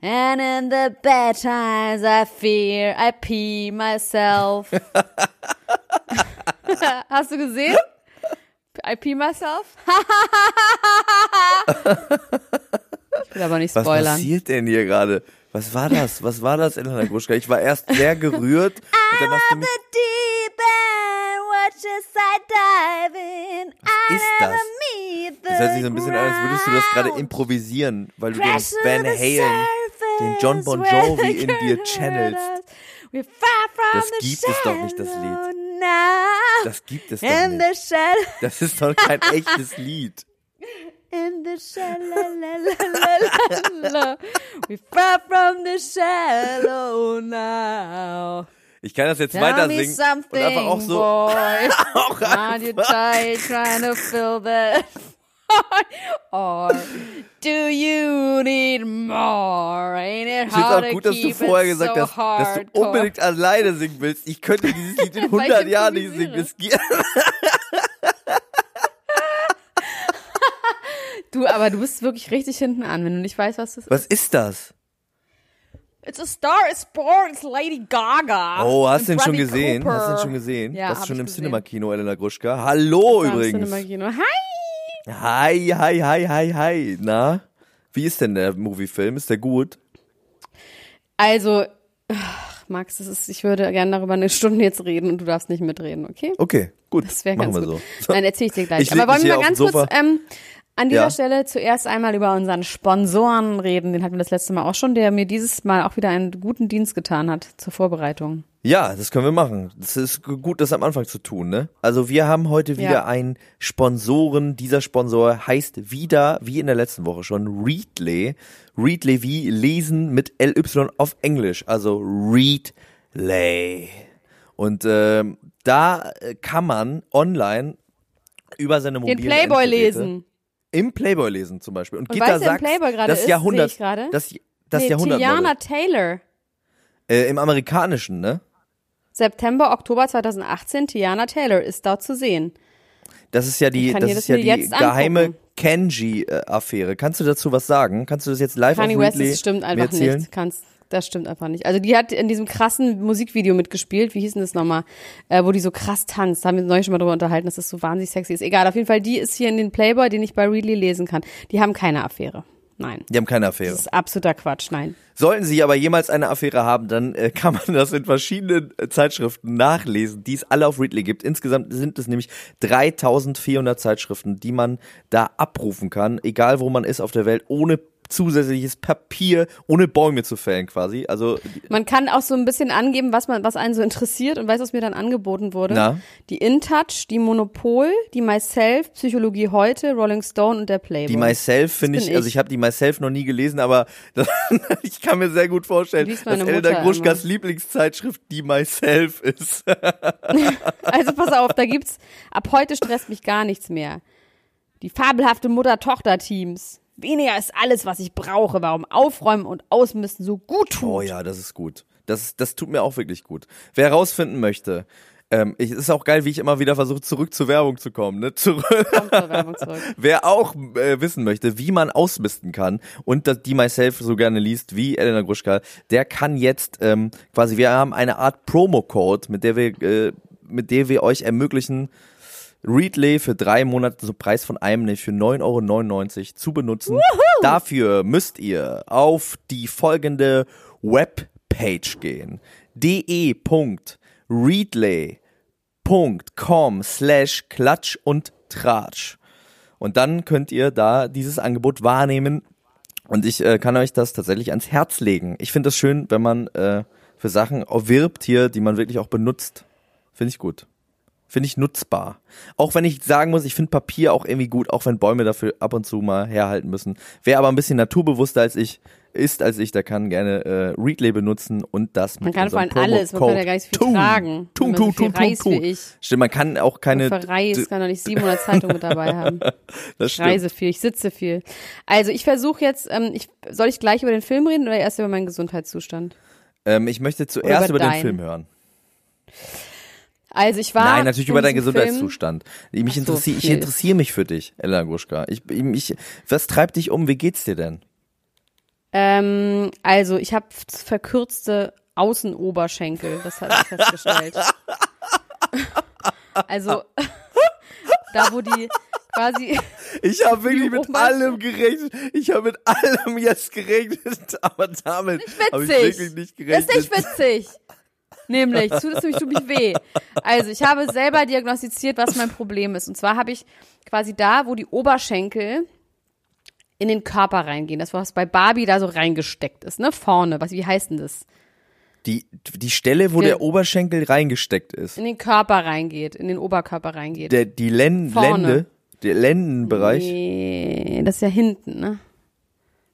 And in the bad times I fear I pee myself. Hast du gesehen? I pee myself? ich will aber nicht spoilern. Was passiert denn hier gerade? Was war das? Was war das, Elena Gruschka? Ich war erst sehr gerührt. und dann hast du mich Was ist das? Das hört sich so ein bisschen an, als würdest du das gerade improvisieren, weil du den Van Halen den John Bon Jovi in dir channelst. Das gibt es doch nicht, das Lied. Das gibt es doch nicht. Das ist doch kein echtes Lied. In the shallow, we far from the shallow now. Ich kann das jetzt Tell weiter singen und einfach auch so. Boy, auch einfach. you trying to fill that Or do you need more? Ain't it hard ich finde auch gut, dass du vorher gesagt so hast, dass du unbedingt alleine singen willst. Ich könnte dieses Lied in 100 Jahren nicht singen. Es geht. Du, aber du bist wirklich richtig hinten an, wenn du nicht weißt, was das ist. Was ist das? It's a Star is Born, it's Lady Gaga. Oh, hast du den schon gesehen? Cooper. Hast du den schon gesehen? Ja, das ist schon im Cinema-Kino, Elena Gruschka. Hallo übrigens. Cinema-Kino. Hi! Hi, hi, hi, hi, hi. Na, wie ist denn der Moviefilm? Ist der gut? Also, ach, Max, das ist, ich würde gerne darüber eine Stunde jetzt reden und du darfst nicht mitreden, okay? Okay, gut. Das wäre ganz gut. So. Dann erzähle ich dir gleich. Ich Aber wollen wir mal ganz kurz ähm, an dieser ja. Stelle zuerst einmal über unseren Sponsoren reden. Den hatten wir das letzte Mal auch schon, der mir dieses Mal auch wieder einen guten Dienst getan hat zur Vorbereitung. Ja, das können wir machen. Das ist gut, das am Anfang zu tun, ne? Also wir haben heute wieder ja. einen Sponsoren. Dieser Sponsor heißt wieder, wie in der letzten Woche schon, Readley. Readley wie lesen mit LY auf Englisch. Also Readley. Und äh, da kann man online über seine mobilen Den Playboy lesen. Im Playboy lesen zum Beispiel. Und, Und Gitta sagt, das ist, Jahrhundert, das, das nee, Jahrhundert. Tiana Taylor. Äh, Im amerikanischen, ne? September, Oktober 2018, Tiana Taylor ist dort zu sehen. Das ist ja die, das ist ja die geheime Kenji-Affäre. Kannst du dazu was sagen? Kannst du das jetzt live Kanye auf West, das stimmt einfach nicht. Kannst, das stimmt einfach nicht. Also die hat in diesem krassen Musikvideo mitgespielt. Wie hieß denn das nochmal? Äh, wo die so krass tanzt. Da haben wir uns neulich schon mal drüber unterhalten, dass das so wahnsinnig sexy ist. Egal, auf jeden Fall, die ist hier in den Playboy, den ich bei Readly lesen kann. Die haben keine Affäre. Nein. Die haben keine Affäre. Das ist absoluter Quatsch, nein. Sollten Sie aber jemals eine Affäre haben, dann äh, kann man das in verschiedenen äh, Zeitschriften nachlesen, die es alle auf Readly gibt. Insgesamt sind es nämlich 3400 Zeitschriften, die man da abrufen kann, egal wo man ist auf der Welt, ohne zusätzliches Papier, ohne Bäume zu fällen quasi. Also man kann auch so ein bisschen angeben, was man, was einen so interessiert und weiß, was mir dann angeboten wurde. Na? Die InTouch, die Monopol, die Myself, Psychologie heute, Rolling Stone und der Playboy. Die Myself finde ich, ich, also ich habe die Myself noch nie gelesen, aber das, ich kann mir sehr gut vorstellen, dass Elda Gruschkas Lieblingszeitschrift die Myself ist. also pass auf, da gibt's ab heute stresst mich gar nichts mehr. Die fabelhafte Mutter-Tochter-Teams. Weniger ist alles, was ich brauche. Warum Aufräumen und Ausmisten so gut tut. Oh ja, das ist gut. Das, das tut mir auch wirklich gut. Wer herausfinden möchte, ähm, ich, ist auch geil, wie ich immer wieder versuche, zurück zur Werbung zu kommen. Ne? Zurück. zur Werbung zurück. Wer auch äh, wissen möchte, wie man ausmisten kann und das, die Myself so gerne liest, wie Elena Gruschka, der kann jetzt ähm, quasi, wir haben eine Art Promo-Code, mit der wir, äh, mit der wir euch ermöglichen, Readlay für drei Monate zum Preis von einem, nämlich für 9,99 Euro zu benutzen. Woohoo! Dafür müsst ihr auf die folgende Webpage gehen. de.readlay.com slash klatsch und tratsch. Und dann könnt ihr da dieses Angebot wahrnehmen. Und ich äh, kann euch das tatsächlich ans Herz legen. Ich finde es schön, wenn man äh, für Sachen wirbt hier, die man wirklich auch benutzt. Finde ich gut. Finde ich nutzbar. Auch wenn ich sagen muss, ich finde Papier auch irgendwie gut, auch wenn Bäume dafür ab und zu mal herhalten müssen. Wer aber ein bisschen naturbewusster als ich ist als ich, der kann gerne äh, Readlay benutzen und das mit Man kann vor allem alles, man kann ja gar nicht viel tum, tragen. Tum, tum, tum, tum. Ich. Stimmt, man kann auch keine... Verreist, kann doch nicht 700 Zeitungen mit dabei haben. Das ich reise viel, ich sitze viel. Also ich versuche jetzt, ähm, ich, soll ich gleich über den Film reden oder erst über meinen Gesundheitszustand? Ähm, ich möchte zuerst über, über den Film hören. Also ich war. Nein, natürlich über deinen Gesundheitszustand. Film. Mich so, interessier, ich interessiere mich für dich, Ella Gruschka. Ich, ich, was treibt dich um? Wie geht's dir denn? Ähm, also ich habe verkürzte Außenoberschenkel, das habe ich festgestellt. also da wo die quasi. Ich habe wirklich mit allem gerechnet. Ich habe mit allem jetzt gerechnet, aber damit habe ich wirklich nicht gerechnet. Ist nicht witzig. Nämlich, tut es nämlich tut mich weh. Also, ich habe selber diagnostiziert, was mein Problem ist. Und zwar habe ich quasi da, wo die Oberschenkel in den Körper reingehen, das was bei Barbie da so reingesteckt ist, ne? Vorne, was wie heißt denn das? Die, die Stelle, wo der, der Oberschenkel reingesteckt ist. In den Körper reingeht, in den Oberkörper reingeht. Der, die Len Vorne. Lende, der Lendenbereich. Nee, das ist ja hinten, ne?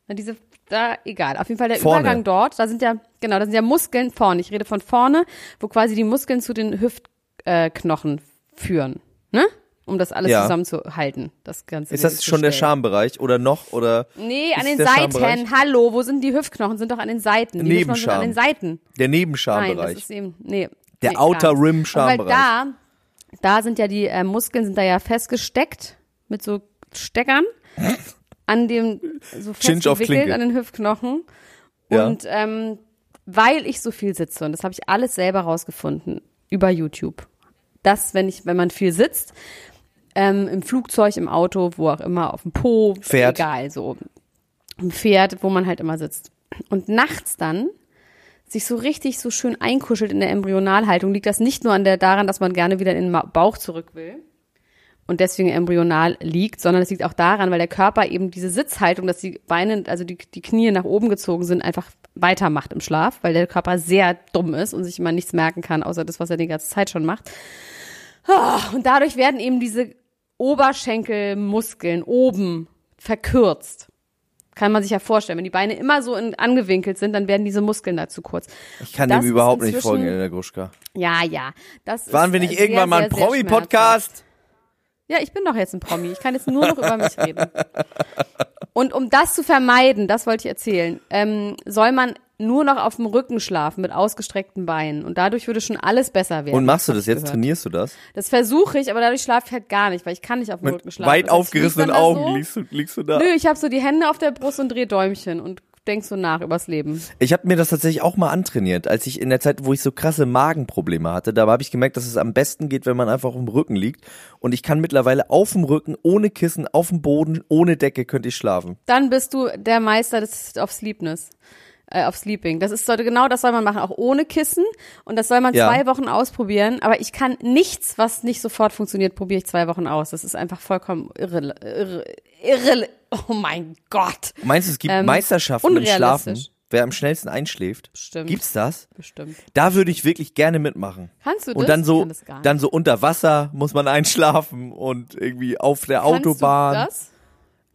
Na, diese da, egal. Auf jeden Fall der vorne. Übergang dort, da sind ja, genau, da sind ja Muskeln vorne. Ich rede von vorne, wo quasi die Muskeln zu den Hüftknochen äh, führen. Ne? Um das alles ja. zusammenzuhalten. Das Ganze. Ist das schon der Schambereich oder noch? Oder nee, an den Seiten. Hallo, wo sind die Hüftknochen? Sind doch an den Seiten. Die Nebenscham. An den Seiten. Der Nebenschambereich. Nein, das ist eben, nee. Der nee, Outer Rim Schambereich. Weil da, da sind ja die äh, Muskeln sind da ja festgesteckt mit so Steckern. An dem so festgewickelt an den Hüftknochen. Ja. Und ähm, weil ich so viel sitze, und das habe ich alles selber rausgefunden über YouTube. Das, wenn ich, wenn man viel sitzt, ähm, im Flugzeug, im Auto, wo auch immer, auf dem Po, Pferd. egal, so. Im Pferd, wo man halt immer sitzt. Und nachts dann sich so richtig so schön einkuschelt in der Embryonalhaltung, liegt das nicht nur an der daran, dass man gerne wieder in den Bauch zurück will, und deswegen embryonal liegt, sondern es liegt auch daran, weil der Körper eben diese Sitzhaltung, dass die Beine, also die, die Knie nach oben gezogen sind, einfach weitermacht im Schlaf, weil der Körper sehr dumm ist und sich immer nichts merken kann, außer das, was er die ganze Zeit schon macht. Ah, und dadurch werden eben diese Oberschenkelmuskeln oben verkürzt. Kann man sich ja vorstellen. Wenn die Beine immer so in, angewinkelt sind, dann werden diese Muskeln da zu kurz. Ich kann das dem überhaupt nicht folgen, Elena Gruschka. Ja, ja. Das Waren wir nicht irgendwann mal ein Promi-Podcast? Ja, ich bin doch jetzt ein Promi. Ich kann jetzt nur noch über mich reden. Und um das zu vermeiden, das wollte ich erzählen, ähm, soll man nur noch auf dem Rücken schlafen mit ausgestreckten Beinen. Und dadurch würde schon alles besser werden. Und machst du das jetzt? Gehört. Trainierst du das? Das versuche ich, aber dadurch schlafe ich halt gar nicht, weil ich kann nicht auf dem mit Rücken schlafen. Weit aufgerissenen Augen so. liegst, du, liegst du da. Nö, ich habe so die Hände auf der Brust und drehe Däumchen und denkst du nach übers Leben? Ich habe mir das tatsächlich auch mal antrainiert, als ich in der Zeit, wo ich so krasse Magenprobleme hatte, da habe ich gemerkt, dass es am besten geht, wenn man einfach auf dem Rücken liegt. Und ich kann mittlerweile auf dem Rücken, ohne Kissen, auf dem Boden, ohne Decke könnte ich schlafen. Dann bist du der Meister des of Sleepness. Äh, auf Sleeping. Das ist sollte genau das soll man machen, auch ohne Kissen. Und das soll man ja. zwei Wochen ausprobieren. Aber ich kann nichts, was nicht sofort funktioniert, probiere ich zwei Wochen aus. Das ist einfach vollkommen irre, irre, irre. Oh mein Gott. Meinst du, es gibt ähm, Meisterschaften im Schlafen? Wer am schnellsten einschläft? Bestimmt. Gibt's das? Bestimmt. Da würde ich wirklich gerne mitmachen. Kannst du das? Und dann so, dann so unter Wasser muss man einschlafen und irgendwie auf der Kannst Autobahn. Du das?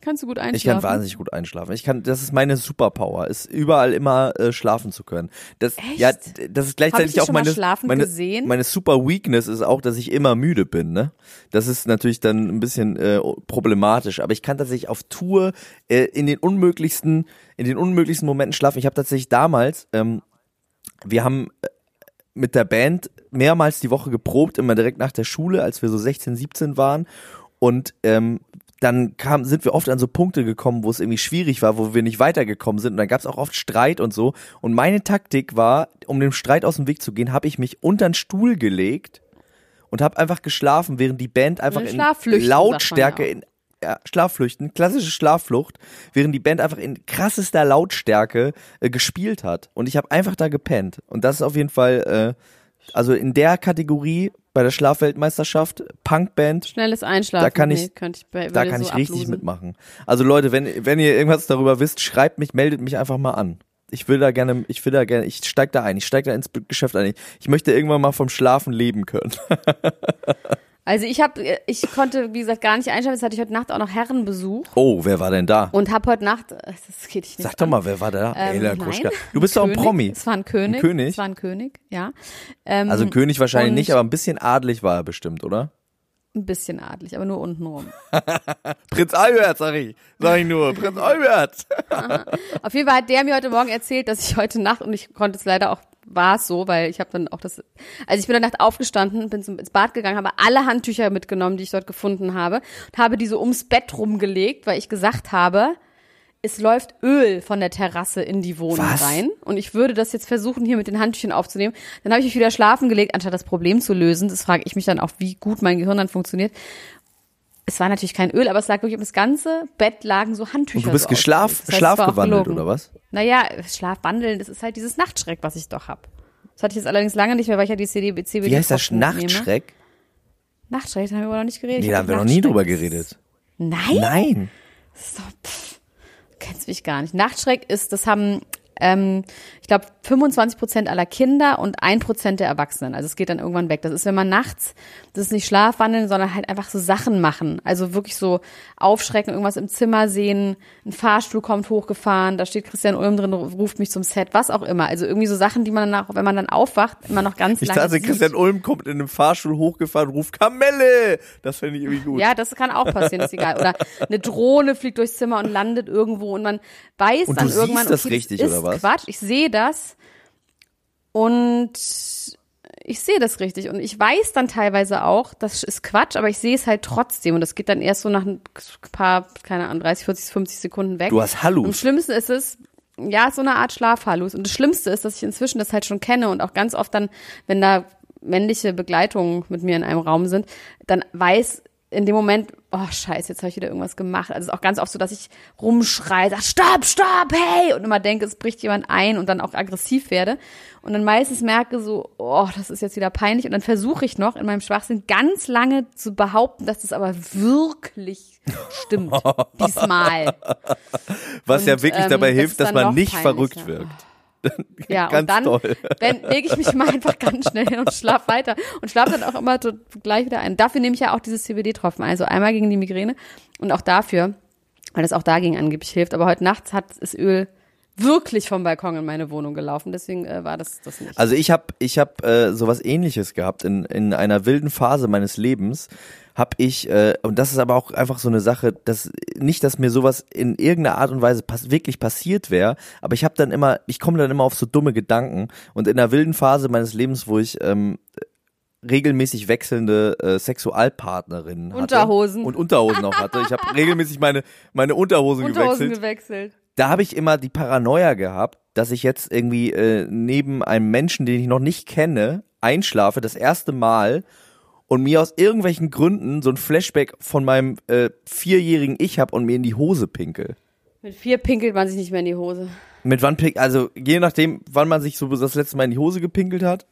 Kannst du gut einschlafen? Ich kann wahnsinnig gut einschlafen. Ich kann, das ist meine Superpower, ist überall immer äh, schlafen zu können. Das, Echt? ja, das ist gleichzeitig auch meine, meine, gesehen? meine Super Weakness ist auch, dass ich immer müde bin. Ne, das ist natürlich dann ein bisschen äh, problematisch. Aber ich kann tatsächlich auf Tour äh, in den unmöglichsten, in den unmöglichsten Momenten schlafen. Ich habe tatsächlich damals, ähm, wir haben äh, mit der Band mehrmals die Woche geprobt, immer direkt nach der Schule, als wir so 16, 17 waren. Und ähm, dann kam, sind wir oft an so Punkte gekommen, wo es irgendwie schwierig war, wo wir nicht weitergekommen sind. Und dann gab es auch oft Streit und so. Und meine Taktik war, um dem Streit aus dem Weg zu gehen, habe ich mich unter den Stuhl gelegt und habe einfach geschlafen, während die Band einfach in Lautstärke in ja, Schlafflüchten, klassische Schlafflucht, während die Band einfach in krassester Lautstärke äh, gespielt hat. Und ich habe einfach da gepennt. Und das ist auf jeden Fall, äh, also in der Kategorie bei der Schlafweltmeisterschaft, Punkband. Schnelles Einschlafen. Da kann ich, nee, ich da kann so ich richtig ablosen. mitmachen. Also Leute, wenn, wenn ihr irgendwas darüber wisst, schreibt mich, meldet mich einfach mal an. Ich will da gerne, ich will da gerne, ich steig da ein, ich steig da ins Geschäft ein. Ich möchte irgendwann mal vom Schlafen leben können. Also ich habe, ich konnte, wie gesagt, gar nicht einschlafen. Jetzt hatte ich heute Nacht auch noch Herrenbesuch. Oh, wer war denn da? Und habe heute Nacht, das geht nicht Sag doch mal, wer war da? Ähm, Ela Kruschka. Du bist doch ein Promi. Es war ein König. Ein König? Es war ein König, ja. Ähm, also König wahrscheinlich nicht, aber ein bisschen adlig war er bestimmt, oder? Ein bisschen adlig, aber nur untenrum. Prinz Albert, sag ich. Sag ich nur. Prinz Albert. Auf jeden Fall hat der mir heute Morgen erzählt, dass ich heute Nacht, und ich konnte es leider auch war es so, weil ich habe dann auch das, also ich bin dann Nacht aufgestanden, bin zum, ins Bad gegangen, habe alle Handtücher mitgenommen, die ich dort gefunden habe, und habe die so ums Bett rumgelegt, weil ich gesagt habe, es läuft Öl von der Terrasse in die Wohnung Was? rein und ich würde das jetzt versuchen, hier mit den Handtüchern aufzunehmen. Dann habe ich mich wieder schlafen gelegt, anstatt das Problem zu lösen. Das frage ich mich dann auch, wie gut mein Gehirn dann funktioniert. Es war natürlich kein Öl, aber es lag wirklich um das ganze Bett lagen so Handtücher. Und du bist so geschlaf, das heißt, schlafgewandelt oder was? Naja, Schlafwandeln, das ist halt dieses Nachtschreck, was ich doch hab. Das hatte ich jetzt allerdings lange nicht mehr, weil ich ja die CDB, CBD Wie heißt das? Nachtschreck? Nachtschreck, da haben wir noch nicht geredet. Nee, da haben wir noch nie drüber geredet. Nein? Nein. So, pff, kennst mich gar nicht. Nachtschreck ist, das haben ähm, ich glaube, 25 Prozent aller Kinder und ein Prozent der Erwachsenen. Also es geht dann irgendwann weg. Das ist, wenn man nachts, das ist nicht Schlafwandeln, sondern halt einfach so Sachen machen. Also wirklich so aufschrecken, irgendwas im Zimmer sehen, ein Fahrstuhl kommt hochgefahren, da steht Christian Ulm drin, ruft mich zum Set, was auch immer. Also irgendwie so Sachen, die man dann auch, wenn man dann aufwacht, immer noch ganz ich lange dachte, Christian Ulm kommt in einem Fahrstuhl hochgefahren, ruft Kamelle. Das fände ich irgendwie gut. Ja, das kann auch passieren, ist egal. Oder eine Drohne fliegt durchs Zimmer und landet irgendwo und man weiß und dann du irgendwann, siehst das okay, richtig, das oder was? Quatsch. Ich sehe das und ich sehe das richtig. Und ich weiß dann teilweise auch, das ist Quatsch, aber ich sehe es halt trotzdem. Und das geht dann erst so nach ein paar, keine Ahnung, 30, 40, 50 Sekunden weg. Du hast Hallus. Und am schlimmsten ist es, ja, so eine Art Schlafhallus. Und das Schlimmste ist, dass ich inzwischen das halt schon kenne und auch ganz oft dann, wenn da männliche Begleitungen mit mir in einem Raum sind, dann weiß in dem Moment, oh scheiße, jetzt habe ich wieder irgendwas gemacht. Also es ist auch ganz oft so, dass ich rumschreie, sag, stopp, stopp, hey! Und immer denke, es bricht jemand ein und dann auch aggressiv werde. Und dann meistens merke so, oh, das ist jetzt wieder peinlich. Und dann versuche ich noch in meinem Schwachsinn ganz lange zu behaupten, dass das aber wirklich stimmt. diesmal. Was und, ja wirklich ähm, dabei hilft, das dass man nicht peinlicher. verrückt wirkt. Ja, Ganz und dann toll. wenn, lege ich mich mal einfach ganz schnell hin und schlaf weiter. Und schlaf dann auch immer so gleich wieder ein. Dafür nehme ich ja auch dieses CBD-Tropfen. Also einmal gegen die Migräne und auch dafür, weil das auch dagegen angeblich hilft. Aber heute Nacht hat das Öl wirklich vom Balkon in meine Wohnung gelaufen. Deswegen äh, war das das nicht. Also ich habe ich hab, äh, sowas ähnliches gehabt in, in einer wilden Phase meines Lebens habe ich, äh, und das ist aber auch einfach so eine Sache, dass nicht, dass mir sowas in irgendeiner Art und Weise pass wirklich passiert wäre, aber ich habe dann immer, ich komme dann immer auf so dumme Gedanken und in einer wilden Phase meines Lebens, wo ich ähm, regelmäßig wechselnde äh, Sexualpartnerinnen hatte Unterhosen. und Unterhosen auch hatte. Ich habe regelmäßig meine meine Unterhosen, Unterhosen gewechselt. gewechselt. Da habe ich immer die Paranoia gehabt, dass ich jetzt irgendwie äh, neben einem Menschen, den ich noch nicht kenne, einschlafe, das erste Mal und mir aus irgendwelchen Gründen so ein Flashback von meinem äh, vierjährigen Ich hab und mir in die Hose pinkel. Mit vier pinkelt man sich nicht mehr in die Hose. Mit wann pinkelt, also je nachdem, wann man sich so das letzte Mal in die Hose gepinkelt hat.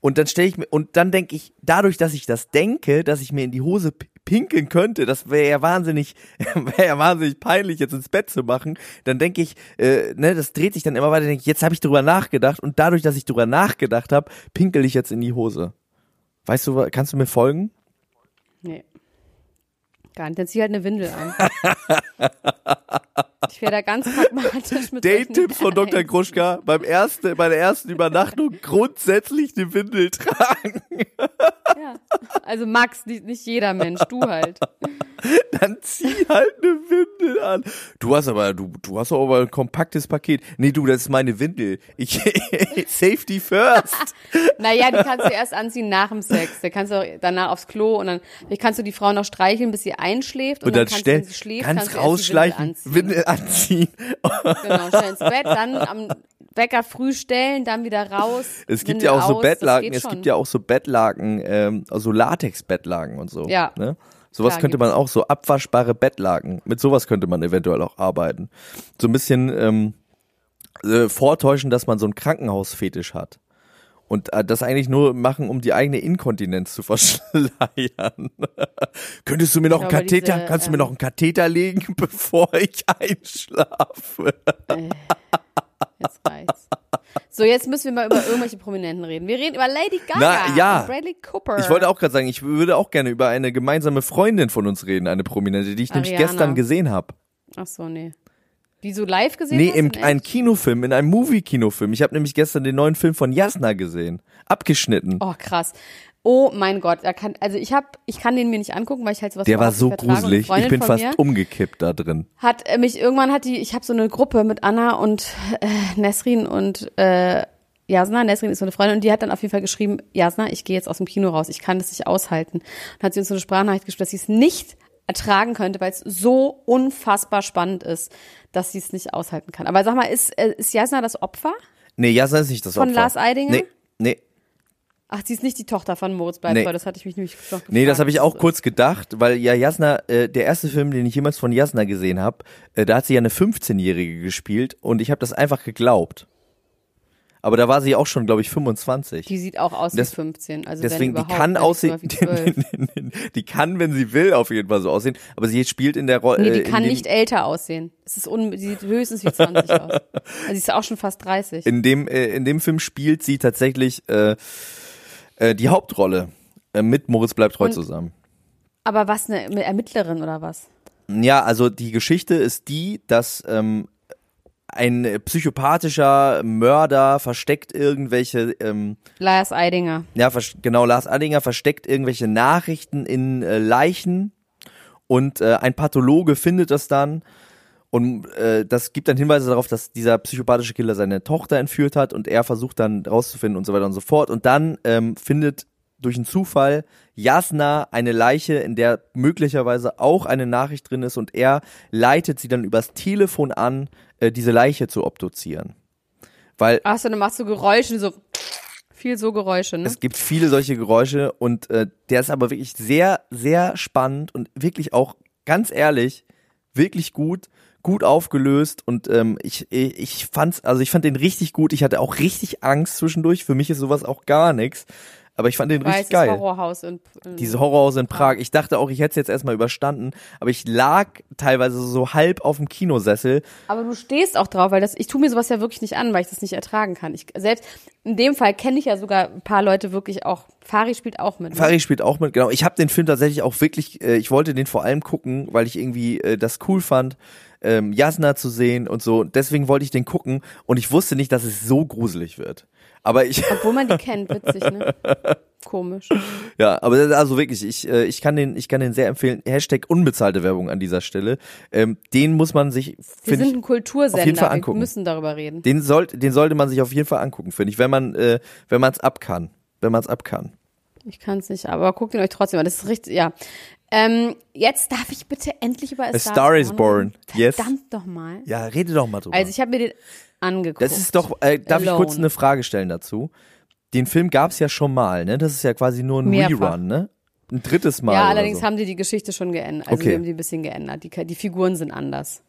Und dann stelle ich mir, und dann denke ich, dadurch, dass ich das denke, dass ich mir in die Hose pinkeln könnte, das wäre ja wahnsinnig, wäre ja wahnsinnig peinlich, jetzt ins Bett zu machen. Dann denke ich, äh, ne, das dreht sich dann immer weiter, denke ich, jetzt habe ich drüber nachgedacht und dadurch, dass ich drüber nachgedacht habe, pinkel ich jetzt in die Hose. Weißt du, kannst du mir folgen? Nee. Gar nicht. Dann zieh halt eine Windel an. ich wäre da ganz pragmatisch mit Date-Tipps von Dr. Kruschka beim ersten, bei der ersten Übernachtung grundsätzlich eine Windel tragen. ja. Also Max, nicht, jeder Mensch, du halt. Dann zieh halt eine Windel an. Du hast aber, du, du hast aber ein kompaktes Paket. Nee, du, das ist meine Windel. Ich, Safety first. naja, die kannst du erst anziehen nach dem Sex. Da kannst du danach aufs Klo und dann, kannst du die Frau noch streicheln, bis sie einschläft und, und dann, dann kannst stell, du, wenn sie schläft, kannst, kannst rausschleichen, Windel anziehen. genau, schnell ins Bett, dann am Wecker früh stellen, dann wieder raus. Es gibt ja auch aus, so Bettlaken, es gibt ja auch so Bettlaken, ähm, also Latex-Bettlaken und so. Ja. Ne? Sowas könnte man auch, so abwaschbare Bettlaken, mit sowas könnte man eventuell auch arbeiten. So ein bisschen ähm, äh, vortäuschen, dass man so einen Krankenhausfetisch hat. Und äh, das eigentlich nur machen, um die eigene Inkontinenz zu verschleiern. Könntest du mir noch einen Katheter, diese, kannst du mir ähm, noch einen Katheter legen, bevor ich einschlafe? Äh, jetzt reicht's. So, jetzt müssen wir mal über irgendwelche Prominenten reden. Wir reden über Lady Gaga Na, ja. und Bradley Cooper. Ich wollte auch gerade sagen, ich würde auch gerne über eine gemeinsame Freundin von uns reden, eine Prominente, die ich Ariana. nämlich gestern gesehen habe. Ach so, nee. Wie so live gesehen Nee, hast, im, ein Kinofilm, in einem Movie-Kinofilm. Ich habe nämlich gestern den neuen Film von Jasna gesehen. Abgeschnitten. Oh, krass. Oh mein Gott, er kann, also ich hab, ich kann den mir nicht angucken, weil ich halt sowas Der war so gruselig. Ich bin fast umgekippt da drin. Hat äh, mich irgendwann hat die, ich habe so eine Gruppe mit Anna und äh, Nesrin und äh, Jasna, Nesrin ist so eine Freundin und die hat dann auf jeden Fall geschrieben, Jasna, ich gehe jetzt aus dem Kino raus, ich kann das nicht aushalten. Und hat sie uns so eine Sprachnachricht geschrieben, dass sie es nicht ertragen könnte, weil es so unfassbar spannend ist, dass sie es nicht aushalten kann. Aber sag mal, ist, äh, ist Jasna das Opfer? Nee, Jasna ist nicht das Opfer. Von Lars Eidinger? Nee, nee. Ach, sie ist nicht die Tochter von Moritz Bleibtreu, nee. das hatte ich mich nämlich noch gefragt. Nee, das habe ich auch kurz gedacht, weil ja Jasna, äh, der erste Film, den ich jemals von Jasna gesehen habe, äh, da hat sie ja eine 15-Jährige gespielt und ich habe das einfach geglaubt. Aber da war sie auch schon, glaube ich, 25. Die sieht auch aus das, wie 15. Also deswegen, die kann aussehen, die kann, wenn sie will, auf jeden Fall so aussehen. Aber sie spielt in der Rolle. Nee, die kann nicht älter aussehen. Es ist un, sie sieht höchstens wie 20 aus. Also sie ist auch schon fast 30. In dem, äh, in dem Film spielt sie tatsächlich äh, äh, die Hauptrolle äh, mit Moritz bleibt treu Und, zusammen. Aber was, eine Ermittlerin oder was? Ja, also die Geschichte ist die, dass ähm, ein psychopathischer Mörder versteckt irgendwelche ähm, Lars Eidinger. Ja, genau, Lars Eidinger versteckt irgendwelche Nachrichten in äh, Leichen und äh, ein Pathologe findet das dann und äh, das gibt dann Hinweise darauf, dass dieser psychopathische Killer seine Tochter entführt hat und er versucht dann rauszufinden und so weiter und so fort. Und dann ähm, findet durch einen Zufall Jasna eine Leiche, in der möglicherweise auch eine Nachricht drin ist und er leitet sie dann übers Telefon an, äh, diese Leiche zu obduzieren. Weil. Ach so, dann machst du Geräusche, so viel so Geräusche, ne? Es gibt viele solche Geräusche und äh, der ist aber wirklich sehr, sehr spannend und wirklich auch, ganz ehrlich, wirklich gut gut aufgelöst und ähm, ich, ich fand's, also ich fand den richtig gut. Ich hatte auch richtig Angst zwischendurch. Für mich ist sowas auch gar nichts. Aber ich fand den richtig geil. Horrorhaus in, in Dieses Horrorhaus in Prag. Ich dachte auch, ich hätte es jetzt erstmal überstanden, aber ich lag teilweise so halb auf dem Kinosessel. Aber du stehst auch drauf, weil das, ich tue mir sowas ja wirklich nicht an, weil ich das nicht ertragen kann. Ich selbst in dem Fall kenne ich ja sogar ein paar Leute wirklich auch. Fari spielt auch mit. Ne? Fari spielt auch mit, genau. Ich habe den Film tatsächlich auch wirklich, äh, ich wollte den vor allem gucken, weil ich irgendwie äh, das cool fand ähm, Jasna zu sehen und so. Deswegen wollte ich den gucken und ich wusste nicht, dass es so gruselig wird. Aber ich. Obwohl man die kennt, witzig, ne? Komisch. Ja, aber also wirklich, ich, äh, ich kann den, ich kann den sehr empfehlen. Hashtag unbezahlte Werbung an dieser Stelle. Ähm, den muss man sich, Wir sind ein Kultursender. Auf jeden Fall angucken. Wir müssen darüber reden. Den sollte, den sollte man sich auf jeden Fall angucken, finde ich, wenn man, äh, wenn man es ab kann, wenn man es ab kann. Ich kann es nicht, aber guckt ihn euch trotzdem an. Das ist richtig, ja. Ähm, jetzt darf ich bitte endlich über A, A Star, Star is Born. Yes. Verdammt doch mal. Ja, rede doch mal drüber. Also ich habe mir den angeguckt. Das ist doch, äh, darf Alone. ich kurz eine Frage stellen dazu? Den Film gab's ja schon mal, ne? Das ist ja quasi nur ein Mehrfach. Rerun, ne? Ein drittes Mal. Ja, allerdings so. haben die die Geschichte schon geändert. Also okay. wir haben die ein bisschen geändert. Die, die Figuren sind anders.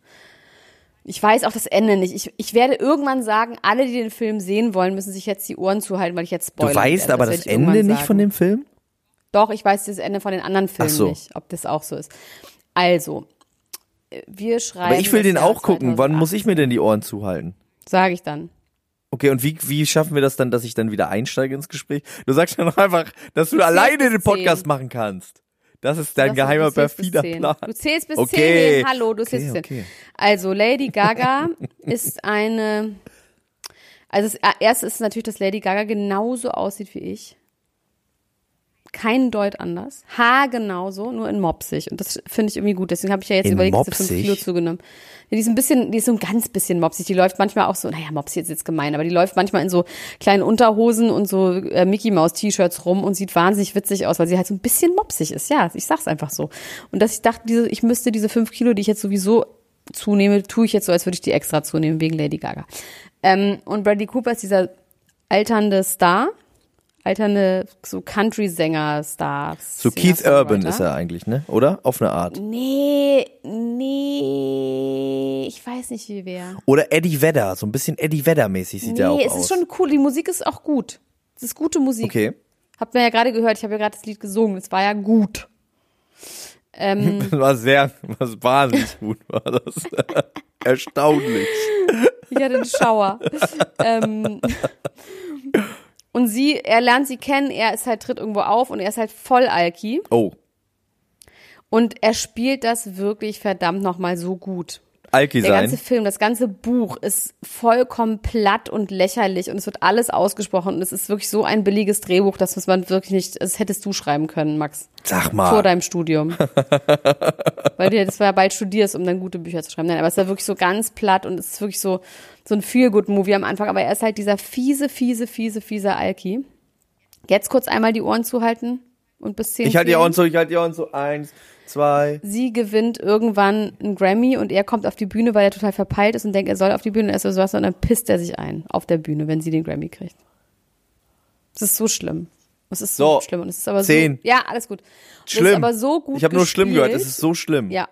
Ich weiß auch das Ende nicht. Ich, ich werde irgendwann sagen, alle, die den Film sehen wollen, müssen sich jetzt die Ohren zuhalten, weil ich jetzt spoilere. Du weißt aber das, das Ende nicht von dem Film? Doch, ich weiß das Ende von den anderen Filmen so. nicht, ob das auch so ist. Also, wir schreiben. Aber ich will den auch gucken. Wann muss ich mir denn die Ohren zuhalten? Sage ich dann. Okay, und wie, wie schaffen wir das dann, dass ich dann wieder einsteige ins Gespräch? Du sagst ja noch einfach, dass du alleine den Podcast machen kannst. Das ist dein geheimer perfider Plan. Du zählst bis okay. 10. Hallo, du zählst okay, bis 10. Okay. Also Lady Gaga ist eine. Also das erste ist natürlich, dass Lady Gaga genauso aussieht wie ich kein Deut anders. Haar genauso, nur in mopsig. Und das finde ich irgendwie gut. Deswegen habe ich ja jetzt in überlegt, mopsig? diese 5 Kilo zugenommen. Ja, die ist ein bisschen, die ist so ein ganz bisschen mopsig. Die läuft manchmal auch so, naja, mopsig ist jetzt gemein, aber die läuft manchmal in so kleinen Unterhosen und so äh, Mickey Mouse T-Shirts rum und sieht wahnsinnig witzig aus, weil sie halt so ein bisschen mopsig ist. Ja, ich sag's einfach so. Und dass ich dachte, diese, ich müsste diese 5 Kilo, die ich jetzt sowieso zunehme, tue ich jetzt so, als würde ich die extra zunehmen wegen Lady Gaga. Ähm, und Bradley Cooper ist dieser alternde Star, alternde so Country-Sänger-Stars. So Keith Urban ist er eigentlich, ne? Oder? Auf eine Art. Nee, nee, ich weiß nicht wie wer. Oder Eddie Vedder, so ein bisschen Eddie Vedder-mäßig sieht nee, er auch aus. Nee, es ist schon cool, die Musik ist auch gut. Es ist gute Musik. Okay. Habt ihr ja gerade gehört, ich habe ja gerade das Lied gesungen, es war ja gut. Ähm, das war sehr, was wahnsinnig gut war das. Erstaunlich. Ich hatte einen Schauer. ähm, und sie, er lernt sie kennen, er ist halt, tritt irgendwo auf und er ist halt voll Alki. Oh. Und er spielt das wirklich verdammt nochmal so gut. Alki Der ganze Film, das ganze Buch ist vollkommen platt und lächerlich und es wird alles ausgesprochen und es ist wirklich so ein billiges Drehbuch, dass man wirklich nicht, das hättest du schreiben können, Max. Sag mal. Vor deinem Studium. Weil du jetzt ja bald studierst, um dann gute Bücher zu schreiben. Nein, aber es ist ja wirklich so ganz platt und es ist wirklich so, so ein Feel-Good-Movie am Anfang, aber er ist halt dieser fiese, fiese, fiese, fiese Alki. Jetzt kurz einmal die Ohren zuhalten und bis zehn. Ich halte die Ohren zu, ich halte die Ohren zu. Eins, zwei. Sie gewinnt irgendwann einen Grammy und er kommt auf die Bühne, weil er total verpeilt ist und denkt, er soll auf die Bühne, er ist so was, und dann pisst er sich ein auf der Bühne, wenn sie den Grammy kriegt. Das ist so schlimm. Es ist so, so, schlimm und es ist aber zehn. so. Ja, alles gut. Schlimm. Es ist aber so gut Ich habe nur schlimm gehört. Es ist so schlimm. Ja.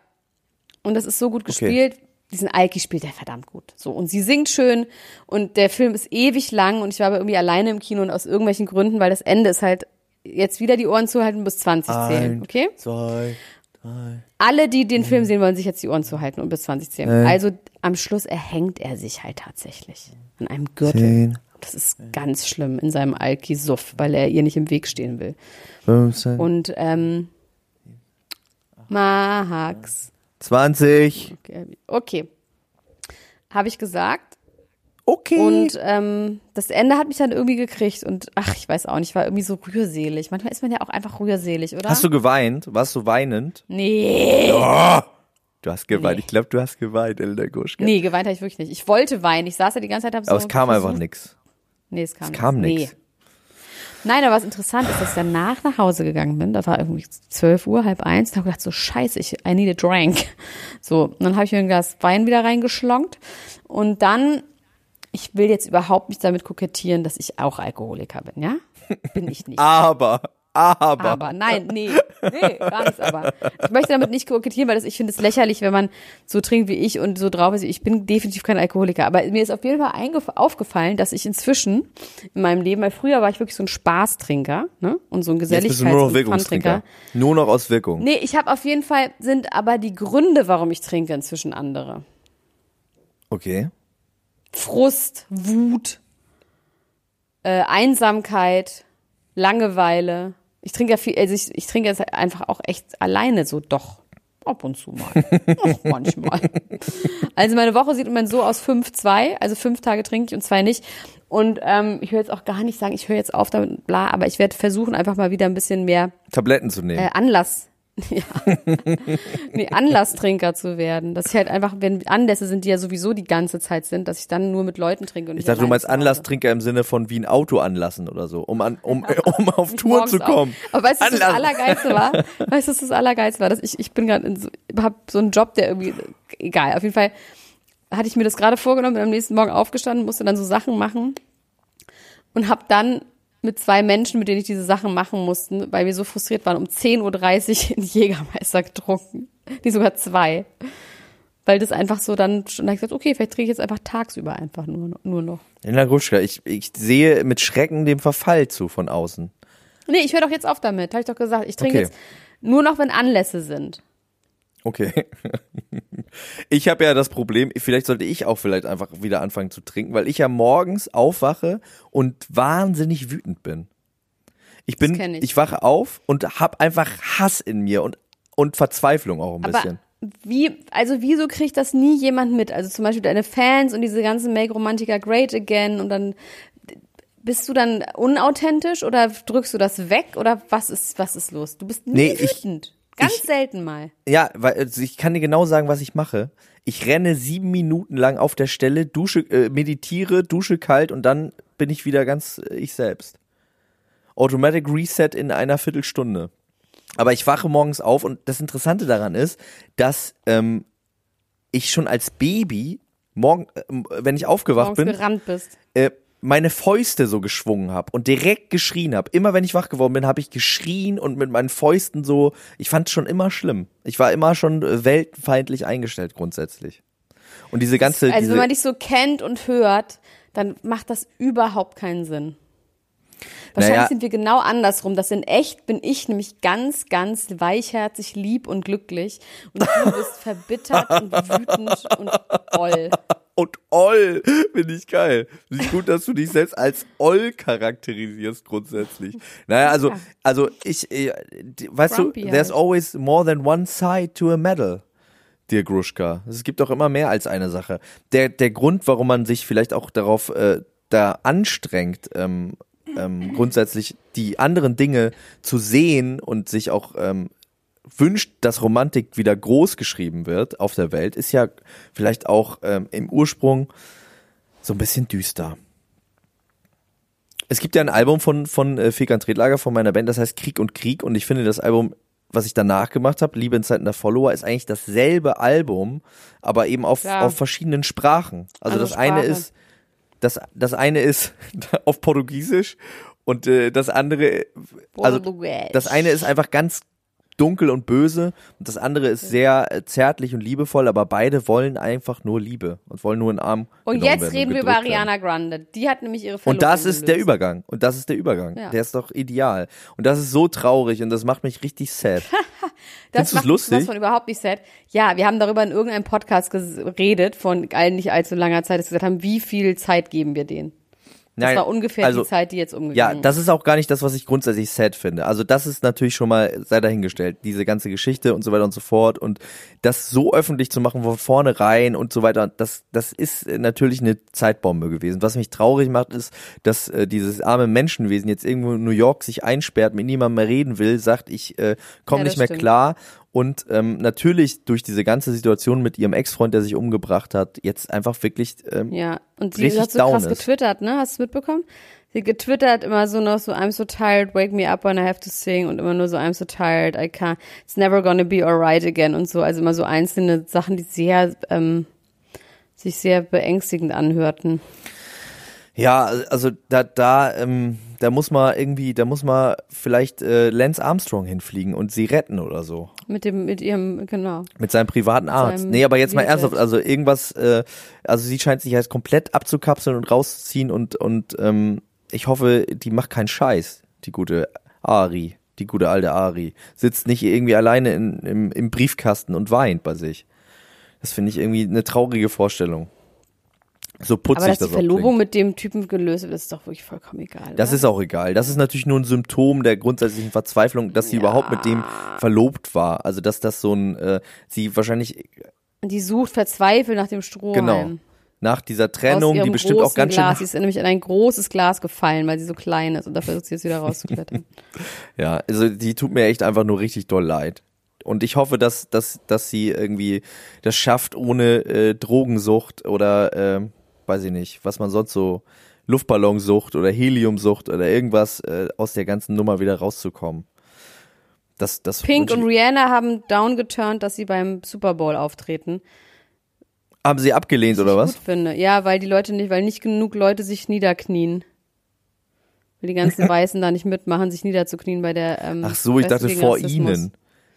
Und es ist so gut gespielt. Okay. Diesen Alki spielt er verdammt gut. So und sie singt schön und der Film ist ewig lang und ich war aber irgendwie alleine im Kino und aus irgendwelchen Gründen, weil das Ende ist halt jetzt wieder die Ohren zuhalten bis 20 zählen, okay? Zwei, drei. Alle, die den Film sehen wollen, sich jetzt die Ohren zuhalten und bis 20 zählen. Äh. Also am Schluss erhängt er sich halt tatsächlich an einem Gürtel. Zehn. Das ist ganz schlimm in seinem Alki-Suff, weil er ihr nicht im Weg stehen will. 15. Und ähm, Max. 20. Okay, okay. habe ich gesagt. Okay. Und ähm, das Ende hat mich dann irgendwie gekriegt und ach, ich weiß auch nicht, war irgendwie so rührselig. Manchmal ist man ja auch einfach rührselig, oder? Hast du geweint? Warst du weinend? Nee. Oh, du hast geweint. Nee. Ich glaube, du hast geweint, Elena Guschke. Nee, geweint habe ich wirklich nicht. Ich wollte weinen. Ich saß ja die ganze Zeit. Hab so Aber es kam versucht. einfach nichts. Nee, es kam, es kam nichts. Nee. Nein, aber was interessant ist, dass ich danach nach Hause gegangen bin. Da war irgendwie zwölf Uhr, halb eins. Da habe ich gedacht, so scheiße, ich, I need a drink. So, und dann habe ich mir ein Glas Wein wieder reingeschlonkt. Und dann, ich will jetzt überhaupt nicht damit kokettieren, dass ich auch Alkoholiker bin, ja? Bin ich nicht. aber aber. Aber, nein, nee, nee, gar nichts aber. Ich möchte damit nicht kokettieren, weil das, ich finde es lächerlich, wenn man so trinkt wie ich und so drauf ist. Ich bin definitiv kein Alkoholiker. Aber mir ist auf jeden Fall aufgefallen, dass ich inzwischen in meinem Leben, weil früher war ich wirklich so ein Spaßtrinker, ne? Und so ein Geselligkeits- nur noch Wirkungstrinker. Nur noch aus Wirkung. Nee, ich habe auf jeden Fall, sind aber die Gründe, warum ich trinke, inzwischen andere. Okay. Frust, Wut, äh, Einsamkeit, Langeweile, ich trinke ja viel, also ich, ich trinke jetzt einfach auch echt alleine so doch. Ab und zu mal. Auch manchmal. Also meine Woche sieht immer so aus fünf, zwei. Also fünf Tage trinke ich und zwei nicht. Und ähm, ich höre jetzt auch gar nicht sagen, ich höre jetzt auf damit, bla, aber ich werde versuchen, einfach mal wieder ein bisschen mehr Tabletten zu nehmen. Äh, Anlass ja. nee, Anlasstrinker zu werden. Dass ich halt einfach, wenn Anlässe sind, die ja sowieso die ganze Zeit sind, dass ich dann nur mit Leuten trinke. Und ich dachte, du meinst Anlasstrinker im Sinne von wie ein Auto anlassen oder so, um, an, um, um auf Tour zu kommen. Auch. Aber weißt du, was das Allergeilste war? Weißt du, was das Allergeilste war? Dass ich, ich bin gerade so, hab so einen Job, der irgendwie, egal, auf jeden Fall hatte ich mir das gerade vorgenommen, bin am nächsten Morgen aufgestanden, musste dann so Sachen machen und hab dann mit zwei Menschen, mit denen ich diese Sachen machen musste, weil wir so frustriert waren, um 10.30 Uhr in Jägermeister getrunken. Die sogar zwei. Weil das einfach so dann schon, da ich gesagt, okay, vielleicht trinke ich jetzt einfach tagsüber einfach nur, nur noch. Elena Gruschka, ich, ich sehe mit Schrecken dem Verfall zu von außen. Nee, ich höre doch jetzt auf damit, habe ich doch gesagt. Ich trinke okay. jetzt nur noch, wenn Anlässe sind. Okay. Ich habe ja das Problem, vielleicht sollte ich auch vielleicht einfach wieder anfangen zu trinken, weil ich ja morgens aufwache und wahnsinnig wütend bin. Ich bin, ich. ich. wache auf und habe einfach Hass in mir und, und Verzweiflung auch ein Aber bisschen. Wie, also wieso kriegt das nie jemand mit? Also zum Beispiel deine Fans und diese ganzen Make Romantica Great Again und dann bist du dann unauthentisch oder drückst du das weg oder was ist, was ist los? Du bist nie nee, wütend. Ich, Ganz ich, selten mal. Ja, weil also ich kann dir genau sagen, was ich mache. Ich renne sieben Minuten lang auf der Stelle, dusche, äh, meditiere, dusche kalt und dann bin ich wieder ganz äh, ich selbst. Automatic Reset in einer Viertelstunde. Aber ich wache morgens auf und das Interessante daran ist, dass ähm, ich schon als Baby morgen, äh, wenn ich aufgewacht morgens bin, gerannt bist. Äh, meine Fäuste so geschwungen habe und direkt geschrien habe. Immer wenn ich wach geworden bin, habe ich geschrien und mit meinen Fäusten so, ich fand es schon immer schlimm. Ich war immer schon äh, weltfeindlich eingestellt grundsätzlich. Und diese ganze Also diese wenn man dich so kennt und hört, dann macht das überhaupt keinen Sinn. Wahrscheinlich naja, sind wir genau andersrum. Das in echt bin ich nämlich ganz, ganz weichherzig, lieb und glücklich. Und du bist verbittert und wütend und oll und Oll. Finde ich geil. Finde ich gut, dass du dich selbst als Oll charakterisierst grundsätzlich. Naja, also, also ich, ich äh, weißt Grumpy du, there's halt. always more than one side to a medal. Dir Gruschka. Es gibt auch immer mehr als eine Sache. Der, der Grund, warum man sich vielleicht auch darauf äh, da anstrengt, ähm, ähm, grundsätzlich die anderen Dinge zu sehen und sich auch ähm, wünscht, dass Romantik wieder groß geschrieben wird auf der Welt, ist ja vielleicht auch ähm, im Ursprung so ein bisschen düster. Es gibt ja ein Album von, von äh, Fekan Tretlager von meiner Band, das heißt Krieg und Krieg und ich finde das Album, was ich danach gemacht habe, Liebe in Zeiten der Follower, ist eigentlich dasselbe Album, aber eben auf, ja. auf verschiedenen Sprachen. Also, also das Sprache. eine ist, das, das eine ist auf Portugiesisch und äh, das andere, also das eine ist einfach ganz dunkel und böse und das andere ist sehr äh, zärtlich und liebevoll, aber beide wollen einfach nur Liebe und wollen nur einen Arm. Und jetzt reden wir über Ariana Grande. Die hat nämlich ihre Verlobung Und das ist gelöst. der Übergang. Und das ist der Übergang. Ja. Der ist doch ideal. Und das ist so traurig und das macht mich richtig sad. das macht lustig? Das von überhaupt nicht sad. Ja, wir haben darüber in irgendeinem Podcast geredet von nicht allzu langer Zeit, dass wir gesagt haben, wie viel Zeit geben wir denen? Das Nein, war ungefähr also, die Zeit, die jetzt umgegangen ist. Ja, das ist auch gar nicht das, was ich grundsätzlich sad finde. Also das ist natürlich schon mal, sei dahingestellt, diese ganze Geschichte und so weiter und so fort. Und das so öffentlich zu machen von vornherein und so weiter, das, das ist natürlich eine Zeitbombe gewesen. Was mich traurig macht, ist, dass äh, dieses arme Menschenwesen jetzt irgendwo in New York sich einsperrt, mit niemandem mehr reden will, sagt, ich äh, komme ja, nicht mehr stimmt. klar und ähm, natürlich durch diese ganze Situation mit ihrem Ex-Freund, der sich umgebracht hat, jetzt einfach wirklich ähm, ja und sie hat so krass ist. getwittert, ne? Hast du mitbekommen? Sie getwittert immer so noch so I'm so tired, wake me up when I have to sing und immer nur so I'm so tired, I can't, it's never gonna be alright again und so, also immer so einzelne Sachen, die sehr ähm, sich sehr beängstigend anhörten. Ja, also da, da, ähm, da muss man irgendwie, da muss man vielleicht äh, Lance Armstrong hinfliegen und sie retten oder so. Mit dem, mit ihrem, genau. Mit seinem privaten Arzt. Seinem nee, aber jetzt mal ernsthaft, also irgendwas, äh, also sie scheint sich jetzt komplett abzukapseln und rauszuziehen und, und ähm, ich hoffe, die macht keinen Scheiß, die gute Ari, die gute alte Ari. Sitzt nicht irgendwie alleine in, im, im Briefkasten und weint bei sich. Das finde ich irgendwie eine traurige Vorstellung. So putzig Aber dass das die Verlobung mit dem Typen gelöst wird, ist doch wirklich vollkommen egal. Das oder? ist auch egal. Das ist natürlich nur ein Symptom der grundsätzlichen Verzweiflung, dass sie ja. überhaupt mit dem verlobt war. Also dass das so ein, äh, sie wahrscheinlich. Die sucht verzweifelt nach dem Strohhalm. Genau. Nach dieser Trennung, die bestimmt auch ganz Glas. schön. Sie ist nämlich in ein großes Glas gefallen, weil sie so klein ist und da versucht sie jetzt wieder rauszuklettern. ja, also die tut mir echt einfach nur richtig doll leid. Und ich hoffe, dass, dass, dass sie irgendwie das schafft, ohne äh, Drogensucht oder äh, weiß ich nicht, was man sonst so Luftballonsucht oder Heliumsucht oder irgendwas äh, aus der ganzen Nummer wieder rauszukommen. Das, das Pink und Rihanna haben downgeturnt, dass sie beim Super Bowl auftreten. Haben sie abgelehnt was oder was? Gut finde. Ja, weil die Leute nicht, weil nicht genug Leute sich niederknien. Weil die ganzen Weißen da nicht mitmachen, sich niederzuknien bei der. Ähm, Ach so, ich dachte vor ihnen.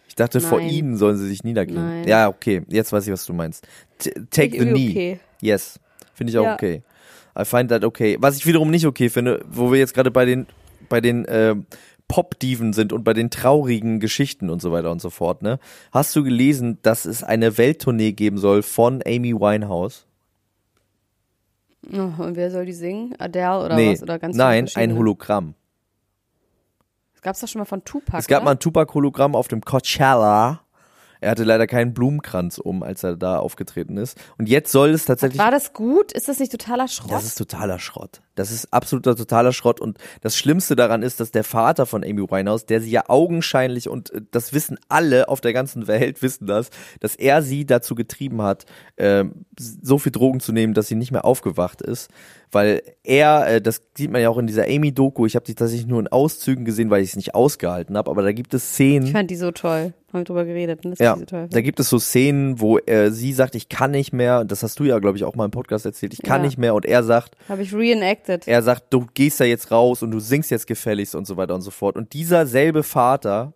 Ich dachte, Nein. vor ihnen sollen sie sich niederknien. Nein. Ja, okay, jetzt weiß ich, was du meinst. T take the knee. Okay. Yes. Finde ich auch ja. okay. I find that okay. Was ich wiederum nicht okay finde, wo wir jetzt gerade bei den, bei den äh, Pop-Diven sind und bei den traurigen Geschichten und so weiter und so fort, ne? Hast du gelesen, dass es eine Welttournee geben soll von Amy Winehouse? Oh, und wer soll die singen? Adele oder nee, was? Oder ganz nein, ein Hologramm. Das gab es doch schon mal von Tupac. Es gab oder? mal ein Tupac-Hologramm auf dem Coachella er hatte leider keinen Blumenkranz um, als er da aufgetreten ist. Und jetzt soll es tatsächlich. War das gut? Ist das nicht totaler Schrott? Das ist totaler Schrott. Das ist absoluter totaler Schrott. Und das Schlimmste daran ist, dass der Vater von Amy Winehouse, der sie ja augenscheinlich, und äh, das wissen alle auf der ganzen Welt, wissen das, dass er sie dazu getrieben hat, äh, so viel Drogen zu nehmen, dass sie nicht mehr aufgewacht ist weil er, äh, das sieht man ja auch in dieser Amy-Doku, ich habe die tatsächlich nur in Auszügen gesehen, weil ich es nicht ausgehalten habe, aber da gibt es Szenen. Ich fand die so toll, wir drüber geredet. Ne? Ja, da gibt es so Szenen, wo äh, sie sagt, ich kann nicht mehr, das hast du ja, glaube ich, auch mal im Podcast erzählt, ich kann ja. nicht mehr und er sagt. Habe ich reenacted. Er sagt, du gehst da jetzt raus und du singst jetzt gefälligst und so weiter und so fort. Und dieser selbe Vater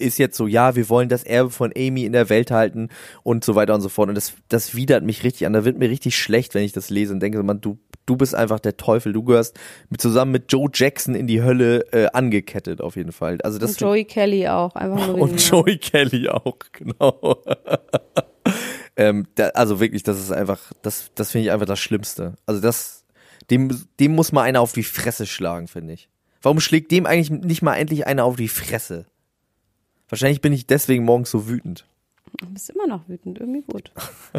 ist jetzt so, ja, wir wollen das Erbe von Amy in der Welt halten und so weiter und so fort. Und das, das widert mich richtig an. Da wird mir richtig schlecht, wenn ich das lese und denke, man, du, du bist einfach der Teufel. Du gehörst mit, zusammen mit Joe Jackson in die Hölle äh, angekettet, auf jeden Fall. Also das und Joey Kelly auch, einfach nur Und Joey Kelly auch, genau. ähm, da, also wirklich, das ist einfach, das, das finde ich einfach das Schlimmste. Also das, dem, dem muss mal einer auf die Fresse schlagen, finde ich. Warum schlägt dem eigentlich nicht mal endlich einer auf die Fresse? Wahrscheinlich bin ich deswegen morgens so wütend. Du bist immer noch wütend, irgendwie gut.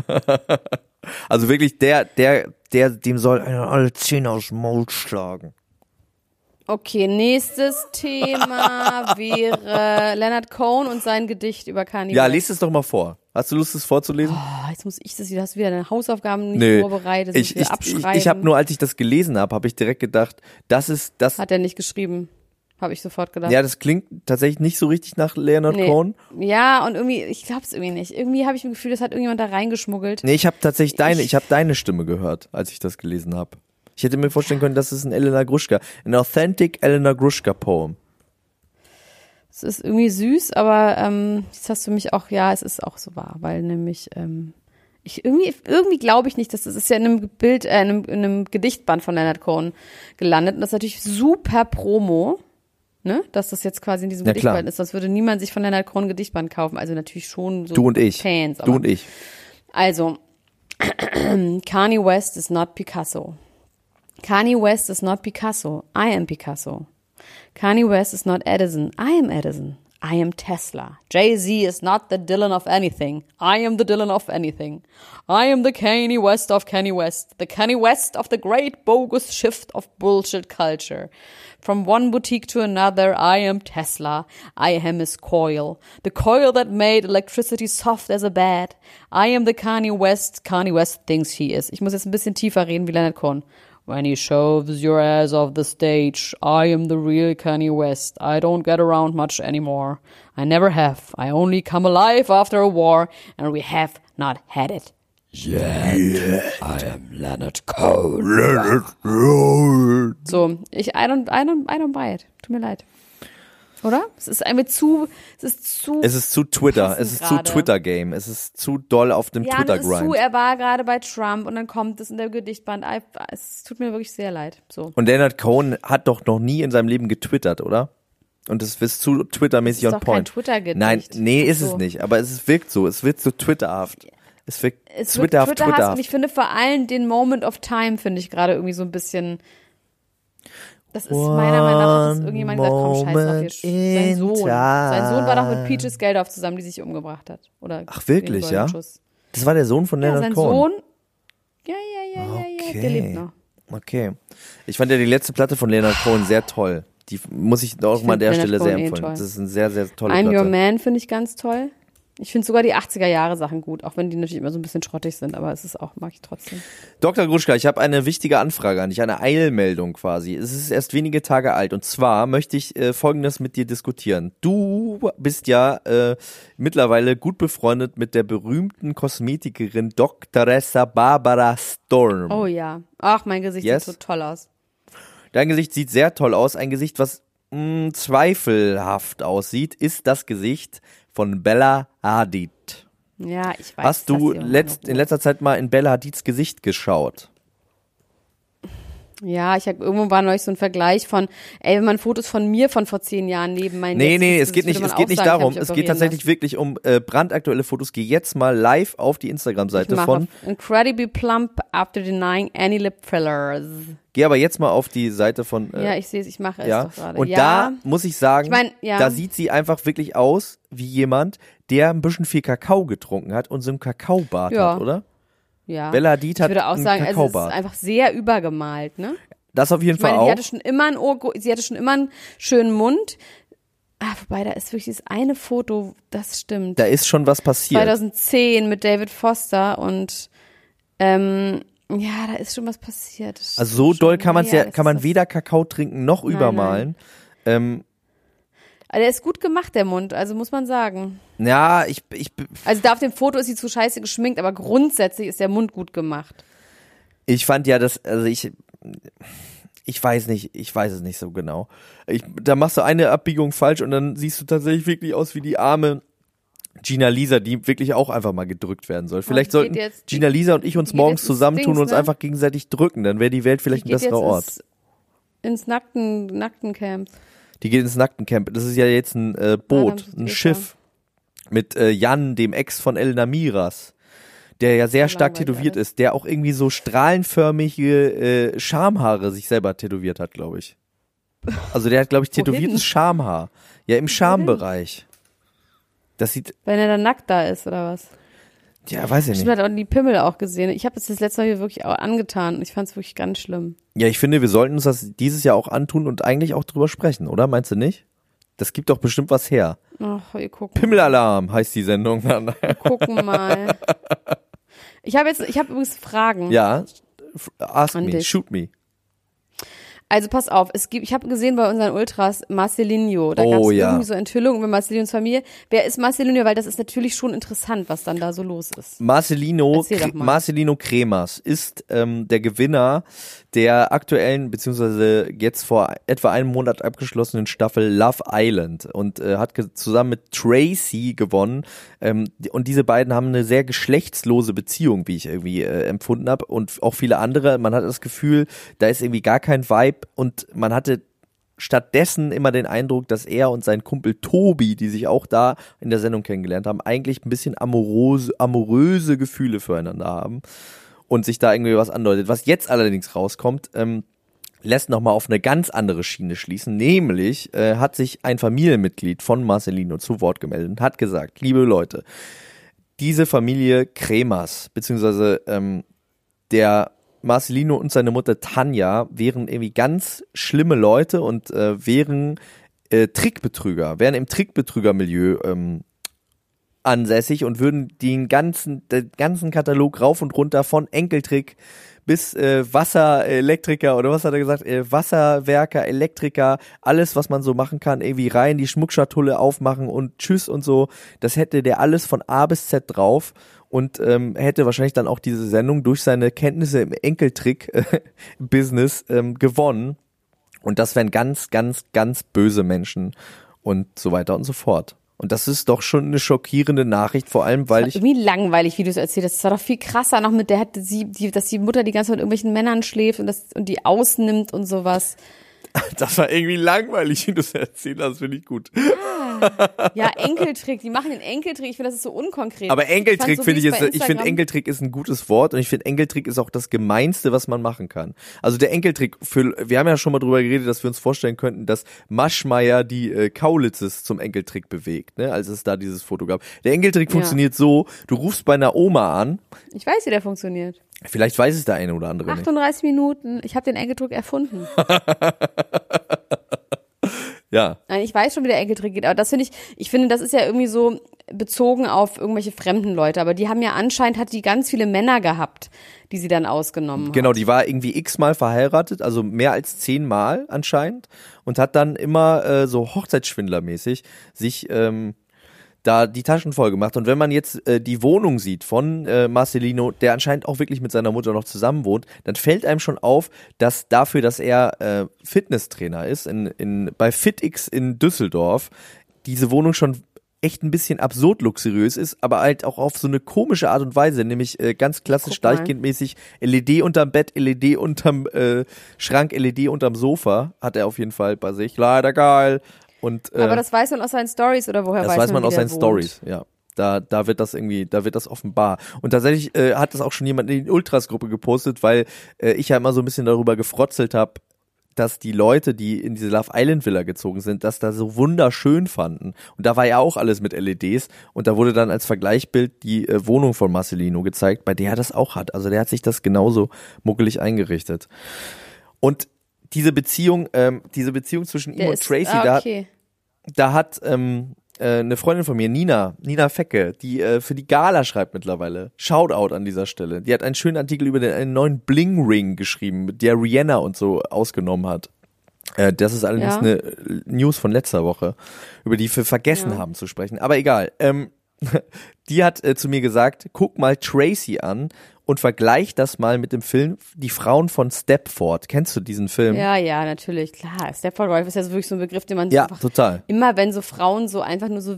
also wirklich, der, der, der, dem soll einer alle Zähne aus dem Maul schlagen. Okay, nächstes Thema wäre Leonard Cohen und sein Gedicht über Kanye. Ja, lies es doch mal vor. Hast du Lust, es vorzulesen? Oh, jetzt muss ich das wieder, hast du wieder deine Hausaufgaben nicht nee, vorbereitet, ich, ich, ich, ich habe nur, als ich das gelesen habe, habe ich direkt gedacht, das ist das. Hat er nicht geschrieben habe ich sofort gedacht. Ja, das klingt tatsächlich nicht so richtig nach Leonard nee. Cohen. Ja, und irgendwie, ich glaube es irgendwie nicht. Irgendwie habe ich ein Gefühl, das hat irgendjemand da reingeschmuggelt. Nee, ich habe tatsächlich deine, ich, ich habe deine Stimme gehört, als ich das gelesen habe. Ich hätte mir vorstellen können, das ist ein Elena Gruschka, ein authentic Elena Gruschka Poem. Es ist irgendwie süß, aber ähm, jetzt hast du mich auch, ja, es ist auch so wahr, weil nämlich ähm, ich irgendwie, irgendwie glaube ich nicht, dass das ist ja in einem Bild, äh, in einem, in einem Gedichtband von Leonard Cohen gelandet und das ist natürlich super Promo ne, dass das jetzt quasi in diesem ja, Gedichtband ist. Sonst würde niemand sich von Leonard Cohen Gedichtband kaufen. Also natürlich schon so du und ich. Fans. du und ich. Also, Kanye West is not Picasso. Kanye West is not Picasso. I am Picasso. Kanye West is not Edison. I am Edison. I am Tesla. Jay Z is not the Dylan of anything. I am the Dylan of anything. I am the Kanye West of Kanye West. The Kanye West of the great bogus shift of bullshit culture. From one boutique to another, I am Tesla. I am his coil. The coil that made electricity soft as a bed. I am the Kanye West Kanye West thinks he is. Ich muss jetzt ein bisschen tiefer reden wie Leonard Cohen. When he shoves your ass off the stage, I am the real Kanye West. I don't get around much anymore. I never have. I only come alive after a war, and we have not had it. Yet. Yeah. I am Leonard Cohen. Leonard Cohen. So, ich, I don't, I don't, I don't buy it. Tut mir leid. Oder? Es ist einfach zu, es ist zu. Es ist zu Twitter, es ist grade. zu Twitter-Game, es ist zu doll auf dem ja, Twitter-Grind. Es ist zu, er war gerade bei Trump und dann kommt es in der Gedichtband. Es tut mir wirklich sehr leid. So. Und Leonard Cohen hat doch noch nie in seinem Leben getwittert, oder? Und es ist zu Twitter-mäßig on point. Kein Twitter-Gedicht. Nein, nee, ist so. es nicht. Aber es wirkt so. Es wird so Twitterhaft. Es wirkt es Twitterhaft, Twitterhaft. Twitterhaft. Und ich finde vor allem den Moment of Time finde ich gerade irgendwie so ein bisschen das ist meiner Meinung nach, dass irgendjemand gesagt, komm, scheiß drauf, hier, sein Sohn. Sein Sohn war doch mit Peaches Geldof zusammen, die sich umgebracht hat. Oder Ach, wirklich, ja? Das war der Sohn von Leonard ja, sein Cohen? Sohn, ja, ja, ja, ja, okay. ja, der lebt noch. Okay. Ich fand ja die letzte Platte von Leonard Cohen sehr toll. Die muss ich auch ich mal an der Stelle sehr eh empfehlen. Eh das ist ein sehr, sehr tolle I'm Platte. I'm Your Man finde ich ganz toll. Ich finde sogar die 80er Jahre Sachen gut, auch wenn die natürlich immer so ein bisschen schrottig sind, aber es ist auch, mag ich trotzdem. Dr. Gruschka, ich habe eine wichtige Anfrage an dich, eine Eilmeldung quasi. Es ist erst wenige Tage alt und zwar möchte ich äh, Folgendes mit dir diskutieren. Du bist ja äh, mittlerweile gut befreundet mit der berühmten Kosmetikerin Dr. Barbara Storm. Oh ja. Ach, mein Gesicht yes? sieht so toll aus. Dein Gesicht sieht sehr toll aus. Ein Gesicht, was mh, mm, zweifelhaft aussieht, ist das Gesicht von Bella Hadid. Ja, ich weiß. Hast du letzt, in letzter Zeit mal in Bella Hadids Gesicht geschaut? Ja, ich habe irgendwo war neulich so ein Vergleich von, ey, wenn man Fotos von mir von vor zehn Jahren neben meinen Nee, nee, es geht nicht, es geht nicht sagen, darum. Es geht tatsächlich lassen. wirklich um äh, brandaktuelle Fotos. Geh jetzt mal live auf die Instagram-Seite von Incredibly plump after denying any lip fillers. Geh aber jetzt mal auf die Seite von. Äh, ja, ich sehe es, ich mache ja. es doch gerade. Und ja. da muss ich sagen, ich mein, ja. da sieht sie einfach wirklich aus wie jemand, der ein bisschen viel Kakao getrunken hat und so ein Kakaobart ja. hat, oder? Ja. Bella Hadid hat ich würde auch sagen, also es ist einfach sehr übergemalt, ne? Das auf jeden ich Fall meine, auch. Sie hatte schon immer einen, Ohr, sie hatte schon immer einen schönen Mund. Ah, wobei, da ist wirklich dieses eine Foto, das stimmt. Da ist schon was passiert. 2010 mit David Foster und ähm, ja, da ist schon was passiert. Also so doll kann man ja, kann man weder Kakao trinken noch nein, übermalen. Nein. Ähm, also der ist gut gemacht, der Mund, also muss man sagen. Ja, ich, ich. Also da auf dem Foto ist sie zu scheiße geschminkt, aber grundsätzlich ist der Mund gut gemacht. Ich fand ja, dass, also ich, ich weiß nicht, ich weiß es nicht so genau. Ich, da machst du eine Abbiegung falsch und dann siehst du tatsächlich wirklich aus wie die arme Gina Lisa, die wirklich auch einfach mal gedrückt werden soll. Vielleicht sollten jetzt, Gina Lisa und ich uns morgens zusammentun und uns ne? einfach gegenseitig drücken, dann wäre die Welt vielleicht die ein besserer Ort. Ins, ins nackten, nackten Camp. Die geht ins nackten Camp. Das ist ja jetzt ein äh, Boot, ah, ein Schiff mit äh, Jan, dem Ex von Elena Miras der ja sehr stark tätowiert alles. ist, der auch irgendwie so strahlenförmige äh, Schamhaare sich selber tätowiert hat, glaube ich. Also der hat, glaube ich, tätowiertes Schamhaar. Ja, im Schambereich. Das sieht. Wenn er dann nackt da ist, oder was? Ja, weiß ich nicht. Ich habe auch die Pimmel auch gesehen. Ich habe das das letzte Mal hier wirklich auch angetan. Ich fand es wirklich ganz schlimm. Ja, ich finde, wir sollten uns das dieses Jahr auch antun und eigentlich auch drüber sprechen, oder? Meinst du nicht? Das gibt doch bestimmt was her. Ach, wir gucken. Pimmelalarm heißt die Sendung dann. Wir gucken mal. Ich habe jetzt, ich habe übrigens Fragen. Ja, ask me, dich. shoot me. Also pass auf, es gibt, ich habe gesehen bei unseren Ultras Marcelinho, da oh, gab es ja. irgendwie so Enthüllungen über Marcelinos Familie. Wer ist Marcelinho? Weil das ist natürlich schon interessant, was dann da so los ist. Marcelino, Marcelino Cremas ist ähm, der Gewinner der aktuellen, beziehungsweise jetzt vor etwa einem Monat abgeschlossenen Staffel Love Island und äh, hat zusammen mit Tracy gewonnen. Ähm, und diese beiden haben eine sehr geschlechtslose Beziehung, wie ich irgendwie äh, empfunden habe. Und auch viele andere. Man hat das Gefühl, da ist irgendwie gar kein Vibe und man hatte stattdessen immer den Eindruck, dass er und sein Kumpel Tobi, die sich auch da in der Sendung kennengelernt haben, eigentlich ein bisschen amorose, amoröse Gefühle füreinander haben und sich da irgendwie was andeutet. Was jetzt allerdings rauskommt, ähm, lässt nochmal auf eine ganz andere Schiene schließen, nämlich äh, hat sich ein Familienmitglied von Marcelino zu Wort gemeldet und hat gesagt, liebe Leute, diese Familie Kremas, beziehungsweise ähm, der Marcelino und seine Mutter Tanja wären irgendwie ganz schlimme Leute und äh, wären äh, Trickbetrüger, wären im Trickbetrügermilieu ähm, ansässig und würden den ganzen, den ganzen Katalog rauf und runter von Enkeltrick bis äh, Wasserelektriker oder was hat er gesagt? Äh, Wasserwerker, Elektriker, alles, was man so machen kann, irgendwie rein, die Schmuckschatulle aufmachen und tschüss und so. Das hätte der alles von A bis Z drauf und ähm, hätte wahrscheinlich dann auch diese Sendung durch seine Kenntnisse im Enkeltrick-Business ähm, gewonnen. Und das wären ganz, ganz, ganz böse Menschen und so weiter und so fort. Und das ist doch schon eine schockierende Nachricht, vor allem weil ich. Irgendwie langweilig, wie du es erzählt hast. Es war doch viel krasser noch mit der, hat sie, die, dass die Mutter die ganze Zeit mit irgendwelchen Männern schläft und, das, und die ausnimmt und sowas. Das war irgendwie langweilig, wie du es erzählt hast, finde ich gut. Ja, Enkeltrick, die machen den Enkeltrick, ich finde, das ist so unkonkret. Aber Enkeltrick so, finde ich ist, ich finde Enkeltrick ist ein gutes Wort und ich finde Enkeltrick ist auch das gemeinste, was man machen kann. Also der Enkeltrick für, wir haben ja schon mal drüber geredet, dass wir uns vorstellen könnten, dass Maschmeyer die äh, Kaulitzes zum Enkeltrick bewegt, ne, als es da dieses Foto gab. Der Enkeltrick ja. funktioniert so, du rufst bei einer Oma an. Ich weiß, wie der funktioniert. Vielleicht weiß es der eine oder andere 38 nicht. Minuten. Ich habe den Enkeltrick erfunden. ja. Nein, ich weiß schon, wie der Enkeltrick geht, aber das finde ich, ich finde, das ist ja irgendwie so bezogen auf irgendwelche fremden Leute, aber die haben ja anscheinend, hat die ganz viele Männer gehabt, die sie dann ausgenommen Genau, hat. die war irgendwie x-mal verheiratet, also mehr als zehnmal anscheinend und hat dann immer äh, so Hochzeitsschwindlermäßig sich ähm, da die Taschen voll gemacht. Und wenn man jetzt äh, die Wohnung sieht von äh, Marcelino, der anscheinend auch wirklich mit seiner Mutter noch zusammen wohnt, dann fällt einem schon auf, dass dafür, dass er äh, Fitnesstrainer ist, in, in, bei FitX in Düsseldorf, diese Wohnung schon echt ein bisschen absurd luxuriös ist, aber halt auch auf so eine komische Art und Weise, nämlich äh, ganz klassisch Deichkindmäßig LED unterm Bett, LED unterm äh, Schrank, LED unterm Sofa hat er auf jeden Fall bei sich. Leider geil. Und, äh, aber das weiß man aus seinen Stories oder woher das weiß man? Das weiß man aus seinen Stories, ja. Da, da wird das irgendwie, da wird das offenbar. Und tatsächlich äh, hat das auch schon jemand in die Ultras-Gruppe gepostet, weil äh, ich ja immer so ein bisschen darüber gefrotzelt habe, dass die Leute, die in diese Love Island Villa gezogen sind, das da so wunderschön fanden. Und da war ja auch alles mit LEDs. Und da wurde dann als Vergleichbild die äh, Wohnung von Marcelino gezeigt, bei der er das auch hat. Also der hat sich das genauso muckelig eingerichtet. Und diese Beziehung, ähm, diese Beziehung zwischen ihm der und ist, Tracy, ah, okay. da, da hat ähm, äh, eine Freundin von mir, Nina, Nina Fecke, die äh, für die Gala schreibt mittlerweile. Shoutout an dieser Stelle. Die hat einen schönen Artikel über den einen neuen Bling Ring geschrieben, der Rihanna und so ausgenommen hat. Äh, das ist allerdings ja. eine News von letzter Woche, über die wir vergessen haben zu sprechen. Aber egal. Ähm, die hat äh, zu mir gesagt, guck mal Tracy an und vergleich das mal mit dem Film Die Frauen von Stepford. Kennst du diesen Film? Ja, ja, natürlich, klar. Stepford Wife ist ja so wirklich so ein Begriff, den man ja, total. immer, wenn so Frauen so einfach nur so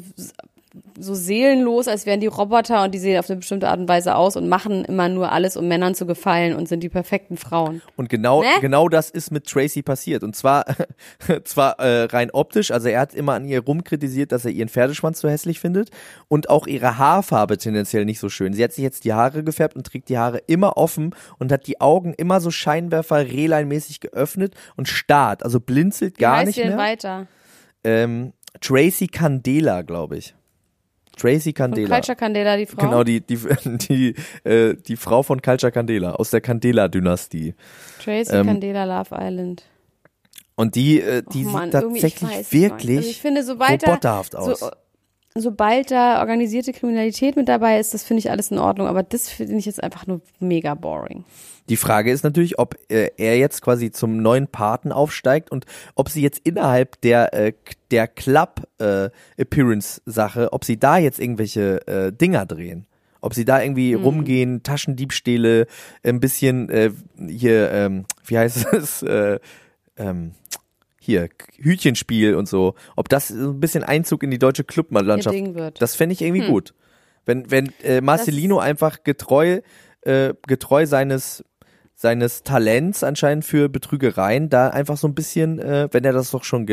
so seelenlos, als wären die Roboter und die sehen auf eine bestimmte Art und Weise aus und machen immer nur alles, um Männern zu gefallen und sind die perfekten Frauen. Und genau, ne? genau das ist mit Tracy passiert. Und zwar, zwar äh, rein optisch, also er hat immer an ihr rumkritisiert, dass er ihren Pferdeschwanz so hässlich findet und auch ihre Haarfarbe tendenziell nicht so schön. Sie hat sich jetzt die Haare gefärbt und trägt die Haare immer offen und hat die Augen immer so Scheinwerfer Rehlein-mäßig geöffnet und starrt, also blinzelt Wie gar heißt nicht mehr. weiter? Ähm, Tracy Candela, glaube ich. Tracy Candela. Von Culture Candela, die Frau? Genau, die, die, die, äh, die Frau von Culture Candela, aus der Candela-Dynastie. Tracy ähm, Candela Love Island. Und die, äh, die Mann, sieht tatsächlich wirklich also ich finde, sobald roboterhaft aus. So, sobald da organisierte Kriminalität mit dabei ist, das finde ich alles in Ordnung. Aber das finde ich jetzt einfach nur mega boring. Die Frage ist natürlich, ob äh, er jetzt quasi zum neuen Paten aufsteigt und ob sie jetzt innerhalb der äh, der Club äh, ob sie da jetzt irgendwelche äh, Dinger drehen. Ob sie da irgendwie mhm. rumgehen, Taschendiebstähle, ein bisschen äh, hier, ähm, wie heißt es, äh, ähm, hier, Hütchenspiel und so, ob das so ein bisschen Einzug in die deutsche Clublandschaft, das fände ich irgendwie hm. gut. Wenn, wenn äh, Marcelino das einfach getreu, äh, getreu seines seines Talents anscheinend für Betrügereien da einfach so ein bisschen, äh, wenn er das doch schon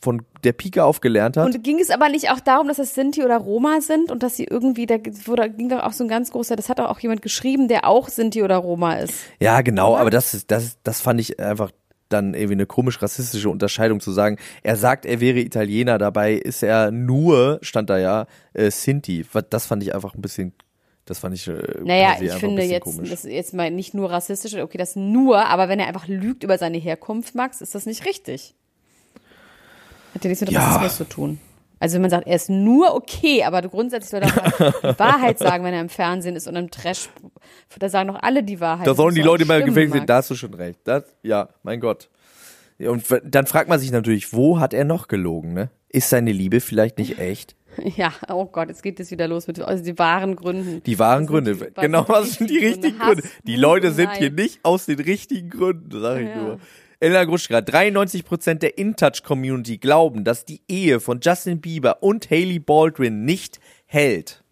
von der Pike auf gelernt hat. Und ging es aber nicht auch darum, dass es Sinti oder Roma sind und dass sie irgendwie, da wurde, ging doch auch so ein ganz großer, das hat auch jemand geschrieben, der auch Sinti oder Roma ist. Ja, genau, aber das ist, das, das fand ich einfach dann irgendwie eine komisch rassistische Unterscheidung zu sagen. Er sagt, er wäre Italiener, dabei ist er nur, stand da ja, äh, Sinti. Das fand ich einfach ein bisschen das fand ich. Äh, naja, ich finde jetzt, komisch. das ist jetzt mal nicht nur rassistisch, okay, das nur, aber wenn er einfach lügt über seine Herkunft, Max, ist das nicht richtig. Hat ja nichts mit ja. Rassismus zu tun. Also wenn man sagt, er ist nur okay, aber grundsätzlich soll er die Wahrheit sagen, wenn er im Fernsehen ist und im Trash, da sagen doch alle die Wahrheit. Da sollen die Leute mal gefällt sind, da hast du schon recht. Das, ja, mein Gott. Und dann fragt man sich natürlich, wo hat er noch gelogen, ne? Ist seine Liebe vielleicht nicht echt? Ja, oh Gott, jetzt geht es wieder los mit also die wahren Gründen. Die wahren Gründe. Die, genau, was sind die richtigen Gründe? Die Leute sind hier nicht aus den richtigen Gründen, sag ich ja. nur. Elena Gruschka, 93% der InTouch-Community glauben, dass die Ehe von Justin Bieber und Haley Baldwin nicht hält.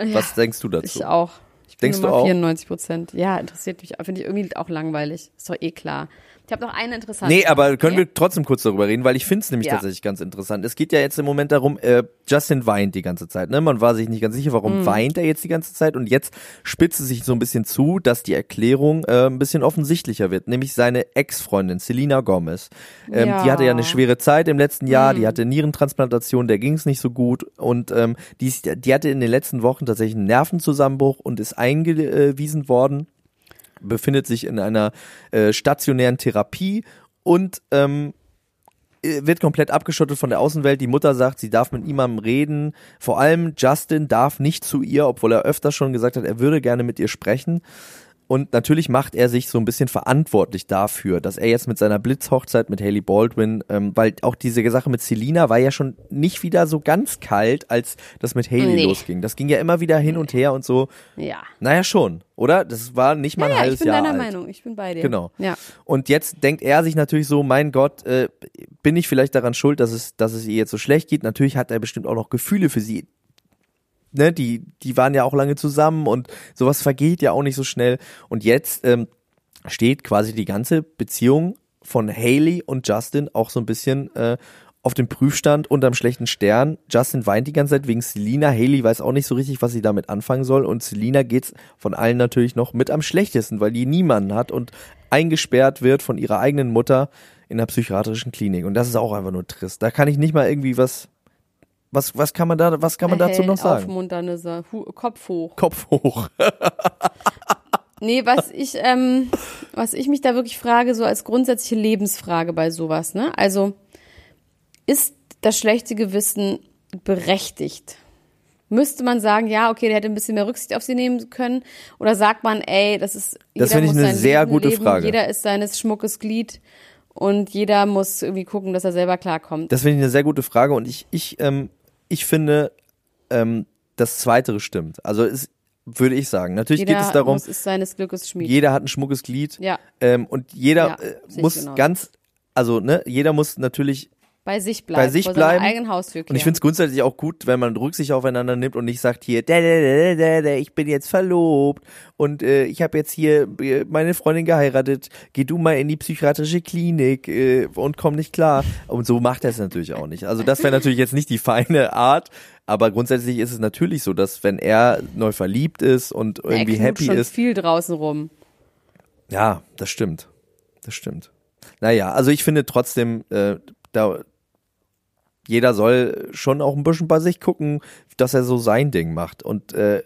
Ja, was denkst du dazu? Ich auch. Ich bin Denkst du auch? 94% Ja, interessiert mich. Finde ich irgendwie auch langweilig. Ist doch eh klar. Ich habe noch eine interessante. Nee, aber können okay. wir trotzdem kurz darüber reden, weil ich finde es nämlich ja. tatsächlich ganz interessant. Es geht ja jetzt im Moment darum, äh, Justin weint die ganze Zeit. Ne? Man war sich nicht ganz sicher, warum mm. weint er jetzt die ganze Zeit. Und jetzt spitzt es sich so ein bisschen zu, dass die Erklärung äh, ein bisschen offensichtlicher wird. Nämlich seine Ex-Freundin Selina Gomez. Ähm, ja. Die hatte ja eine schwere Zeit im letzten Jahr. Mm. Die hatte Nierentransplantation, der ging es nicht so gut. Und ähm, die, die hatte in den letzten Wochen tatsächlich einen Nervenzusammenbruch und ist eingewiesen worden befindet sich in einer äh, stationären Therapie und ähm, äh, wird komplett abgeschottet von der Außenwelt. Die Mutter sagt, sie darf mit niemandem reden. Vor allem Justin darf nicht zu ihr, obwohl er öfter schon gesagt hat, er würde gerne mit ihr sprechen. Und natürlich macht er sich so ein bisschen verantwortlich dafür, dass er jetzt mit seiner Blitzhochzeit mit Haley Baldwin, ähm, weil auch diese Sache mit Selina war ja schon nicht wieder so ganz kalt, als das mit Haley nee. losging. Das ging ja immer wieder hin und her und so. Ja. Naja, schon, oder? Das war nicht mal ein ja, halbes Jahr. Ich bin deiner alt. Meinung, ich bin bei dir. Genau. Ja. Und jetzt denkt er sich natürlich so, mein Gott, äh, bin ich vielleicht daran schuld, dass es, dass es ihr jetzt so schlecht geht? Natürlich hat er bestimmt auch noch Gefühle für sie ne, die, die waren ja auch lange zusammen und sowas vergeht ja auch nicht so schnell. Und jetzt ähm, steht quasi die ganze Beziehung von Haley und Justin auch so ein bisschen äh, auf dem Prüfstand unterm schlechten Stern. Justin weint die ganze Zeit wegen Selina. Haley weiß auch nicht so richtig, was sie damit anfangen soll. Und Selina geht's von allen natürlich noch mit am schlechtesten, weil die niemanden hat und eingesperrt wird von ihrer eigenen Mutter in der psychiatrischen Klinik. Und das ist auch einfach nur trist. Da kann ich nicht mal irgendwie was was, was kann man da, was kann man dazu noch sagen? Aufmunternde Sa Kopf hoch. Kopf hoch. nee, was ich, ähm, was ich mich da wirklich frage, so als grundsätzliche Lebensfrage bei sowas, ne? Also, ist das schlechte Gewissen berechtigt? Müsste man sagen, ja, okay, der hätte ein bisschen mehr Rücksicht auf sie nehmen können? Oder sagt man, ey, das ist, das finde ich eine sehr Leben gute leben, Frage. Jeder ist seines Schmuckes Glied und jeder muss irgendwie gucken, dass er selber klarkommt. Das finde ich eine sehr gute Frage und ich, ich ähm, ich finde, ähm, das Zweitere stimmt. Also es würde ich sagen. Natürlich jeder geht es darum, muss ist seines Glückes Schmied. jeder hat ein schmuckes Glied ja. ähm, und jeder ja, äh, muss ganz, also ne, jeder muss natürlich bei sich bleiben, bei sich bleiben. eigenen Haustür Und ich finde es grundsätzlich auch gut, wenn man Rücksicht aufeinander nimmt und nicht sagt hier, da, da, da, da, ich bin jetzt verlobt und äh, ich habe jetzt hier äh, meine Freundin geheiratet, geh du mal in die psychiatrische Klinik äh, und komm nicht klar. Und so macht er es natürlich auch nicht. Also das wäre natürlich jetzt nicht die feine Art, aber grundsätzlich ist es natürlich so, dass wenn er neu verliebt ist und irgendwie er happy schon ist. viel draußen rum. Ja, das stimmt. Das stimmt. Naja, also ich finde trotzdem, äh, da jeder soll schon auch ein bisschen bei sich gucken, dass er so sein Ding macht. Und äh,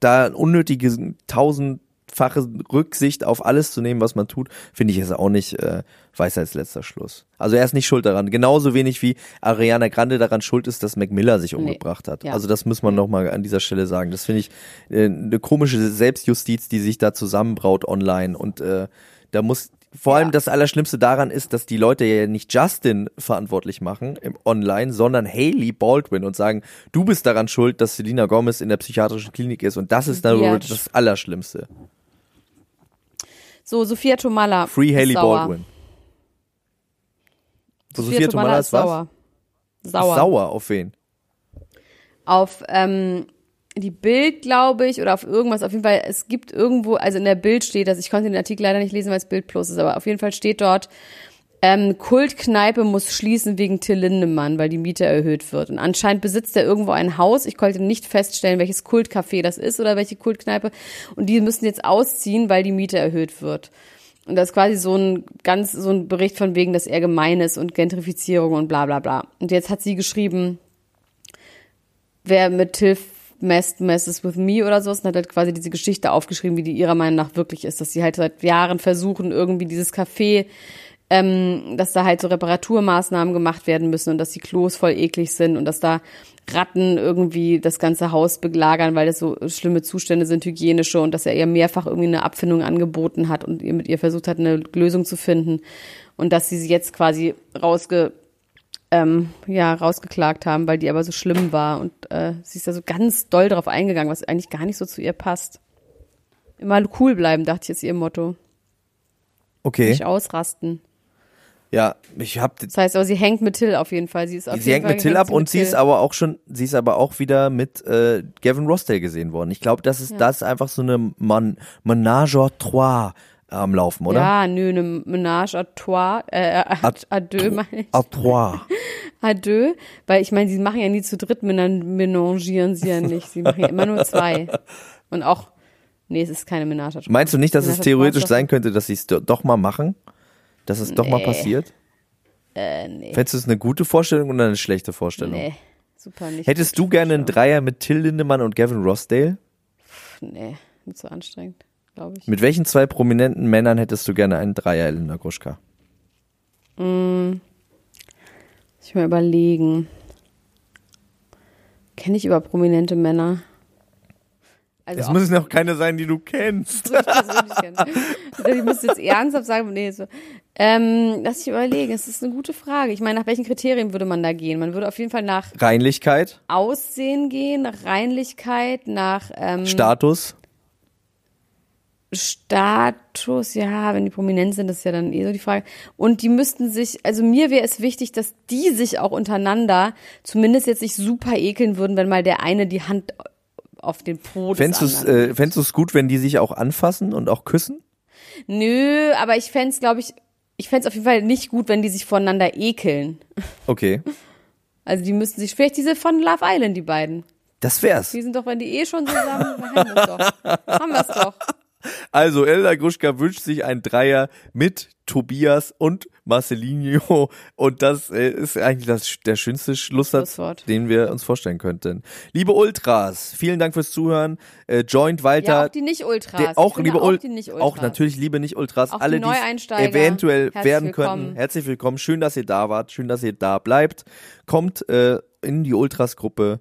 da unnötige tausendfache Rücksicht auf alles zu nehmen, was man tut, finde ich es auch nicht äh, letzter Schluss. Also er ist nicht schuld daran. Genauso wenig wie Ariana Grande daran schuld ist, dass Mac Miller sich umgebracht hat. Ja. Also das muss man nochmal an dieser Stelle sagen. Das finde ich äh, eine komische Selbstjustiz, die sich da zusammenbraut online. Und äh, da muss vor allem das Allerschlimmste daran ist, dass die Leute ja nicht Justin verantwortlich machen im Online, sondern Haley Baldwin und sagen, du bist daran schuld, dass Selena Gomez in der psychiatrischen Klinik ist und das ist dann ja. das Allerschlimmste. So, Sophia Tomala. Free Haley Baldwin. So, Sophia, Sophia Tomala, Tomala ist was? Sauer. Sauer. Sauer auf wen? Auf ähm, die Bild, glaube ich, oder auf irgendwas. Auf jeden Fall, es gibt irgendwo, also in der Bild steht das, ich konnte den Artikel leider nicht lesen, weil es Bild plus ist, aber auf jeden Fall steht dort, ähm, Kultkneipe muss schließen wegen Till Lindemann, weil die Miete erhöht wird. Und anscheinend besitzt er irgendwo ein Haus. Ich konnte nicht feststellen, welches Kultcafé das ist oder welche Kultkneipe. Und die müssen jetzt ausziehen, weil die Miete erhöht wird. Und das ist quasi so ein ganz, so ein Bericht von wegen, dass er gemein ist und Gentrifizierung und bla bla bla. Und jetzt hat sie geschrieben, wer mit Till Messed Messes with Me oder sowas und hat halt quasi diese Geschichte aufgeschrieben, wie die ihrer Meinung nach wirklich ist, dass sie halt seit Jahren versuchen, irgendwie dieses Café, ähm, dass da halt so Reparaturmaßnahmen gemacht werden müssen und dass die Klos voll eklig sind und dass da Ratten irgendwie das ganze Haus belagern, weil das so schlimme Zustände sind, hygienische und dass er ihr mehrfach irgendwie eine Abfindung angeboten hat und ihr mit ihr versucht hat, eine Lösung zu finden und dass sie sie jetzt quasi rausge ähm, ja, rausgeklagt haben, weil die aber so schlimm war. Und äh, sie ist da so ganz doll drauf eingegangen, was eigentlich gar nicht so zu ihr passt. Immer cool bleiben, dachte ich, ist ihr Motto. Okay. Nicht ausrasten. Ja, ich hab. Das heißt, aber sie hängt mit Till auf jeden Fall. Sie ist auf sie hängt Fall, mit Till ab und sie ist aber auch schon, sie ist aber auch wieder mit äh, Gavin Rossdale gesehen worden. Ich glaube, das ist ja. das ist einfach so eine Man Menage à trois am Laufen, oder? Ja, nö, eine Menage à trois, äh, à, à deux, meine ich. À trois. à deux, weil ich meine, sie machen ja nie zu dritt, menangieren sie ja nicht. Sie machen ja immer nur zwei. Und auch, nee, es ist keine Menage à trois. Meinst du nicht, dass Menage es theoretisch sein könnte, dass sie es doch mal machen? Dass es nee. doch mal passiert? Äh, nee. Fändest du es eine gute Vorstellung oder eine schlechte Vorstellung? Nee, super nicht. Hättest du gerne einen Dreier mit Till Lindemann und Gavin Rossdale? Nee, nicht so anstrengend glaube ich. Mit welchen zwei prominenten Männern hättest du gerne einen Dreier, Elena Gruschka? Mm, ich mal überlegen. Kenne ich über prominente Männer? Also es müssen auch keine sein, die du kennst. So ich persönlich kenne. Ich müsste jetzt ernsthaft sagen, nee, so. Ähm, lass ich überlegen, es ist eine gute Frage. Ich meine, nach welchen Kriterien würde man da gehen? Man würde auf jeden Fall nach Reinlichkeit, Aussehen gehen, nach Reinlichkeit, nach ähm, Status. Status, ja, wenn die prominent sind, das ist ja dann eh so die Frage. Und die müssten sich, also mir wäre es wichtig, dass die sich auch untereinander zumindest jetzt nicht super ekeln würden, wenn mal der eine die Hand auf den Po Fändest du äh, fändest du es gut, wenn die sich auch anfassen und auch küssen? Nö, aber ich fände es, glaube ich, ich fände es auf jeden Fall nicht gut, wenn die sich voneinander ekeln. Okay. Also die müssten sich, vielleicht diese von Love Island, die beiden. Das wär's. Die sind doch, wenn die eh schon zusammen, haben wir es doch. Haben wir es doch. Also Elda Gruschka wünscht sich ein Dreier mit Tobias und Marcelinho und das äh, ist eigentlich das, der schönste Schlusssatz, Schlusswort. den wir uns vorstellen könnten. Liebe Ultras, vielen Dank fürs Zuhören. Äh, joint weiter. Ja, auch die Nicht-Ultras. Auch liebe auch, Nicht auch natürlich liebe Nicht-Ultras. Alle, die eventuell werden willkommen. könnten. Herzlich willkommen. Schön, dass ihr da wart. Schön, dass ihr da bleibt. Kommt äh, in die Ultras-Gruppe.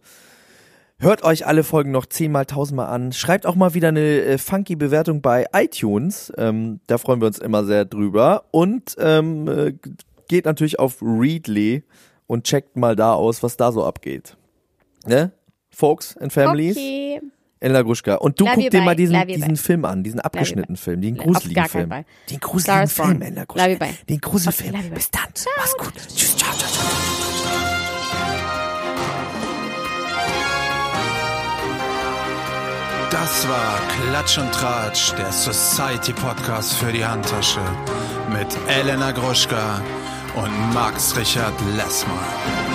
Hört euch alle Folgen noch zehnmal, tausendmal an. Schreibt auch mal wieder eine äh, funky Bewertung bei iTunes. Ähm, da freuen wir uns immer sehr drüber. Und ähm, äh, geht natürlich auf Readly und checkt mal da aus, was da so abgeht. Ne? Folks and Families. Okay. Elena Gruschka. Und du guck dir mal diesen, diesen Film an, diesen abgeschnittenen Film, den gruseligen Film. Den gruseligen Film, Elena Gruschka. Den gruseligen Film. Bis dann. Mach's gut. Tschüss, ciao, ciao, ciao. Das war Klatsch und Tratsch, der Society Podcast für die Handtasche mit Elena Gruschka und Max Richard Lessmann.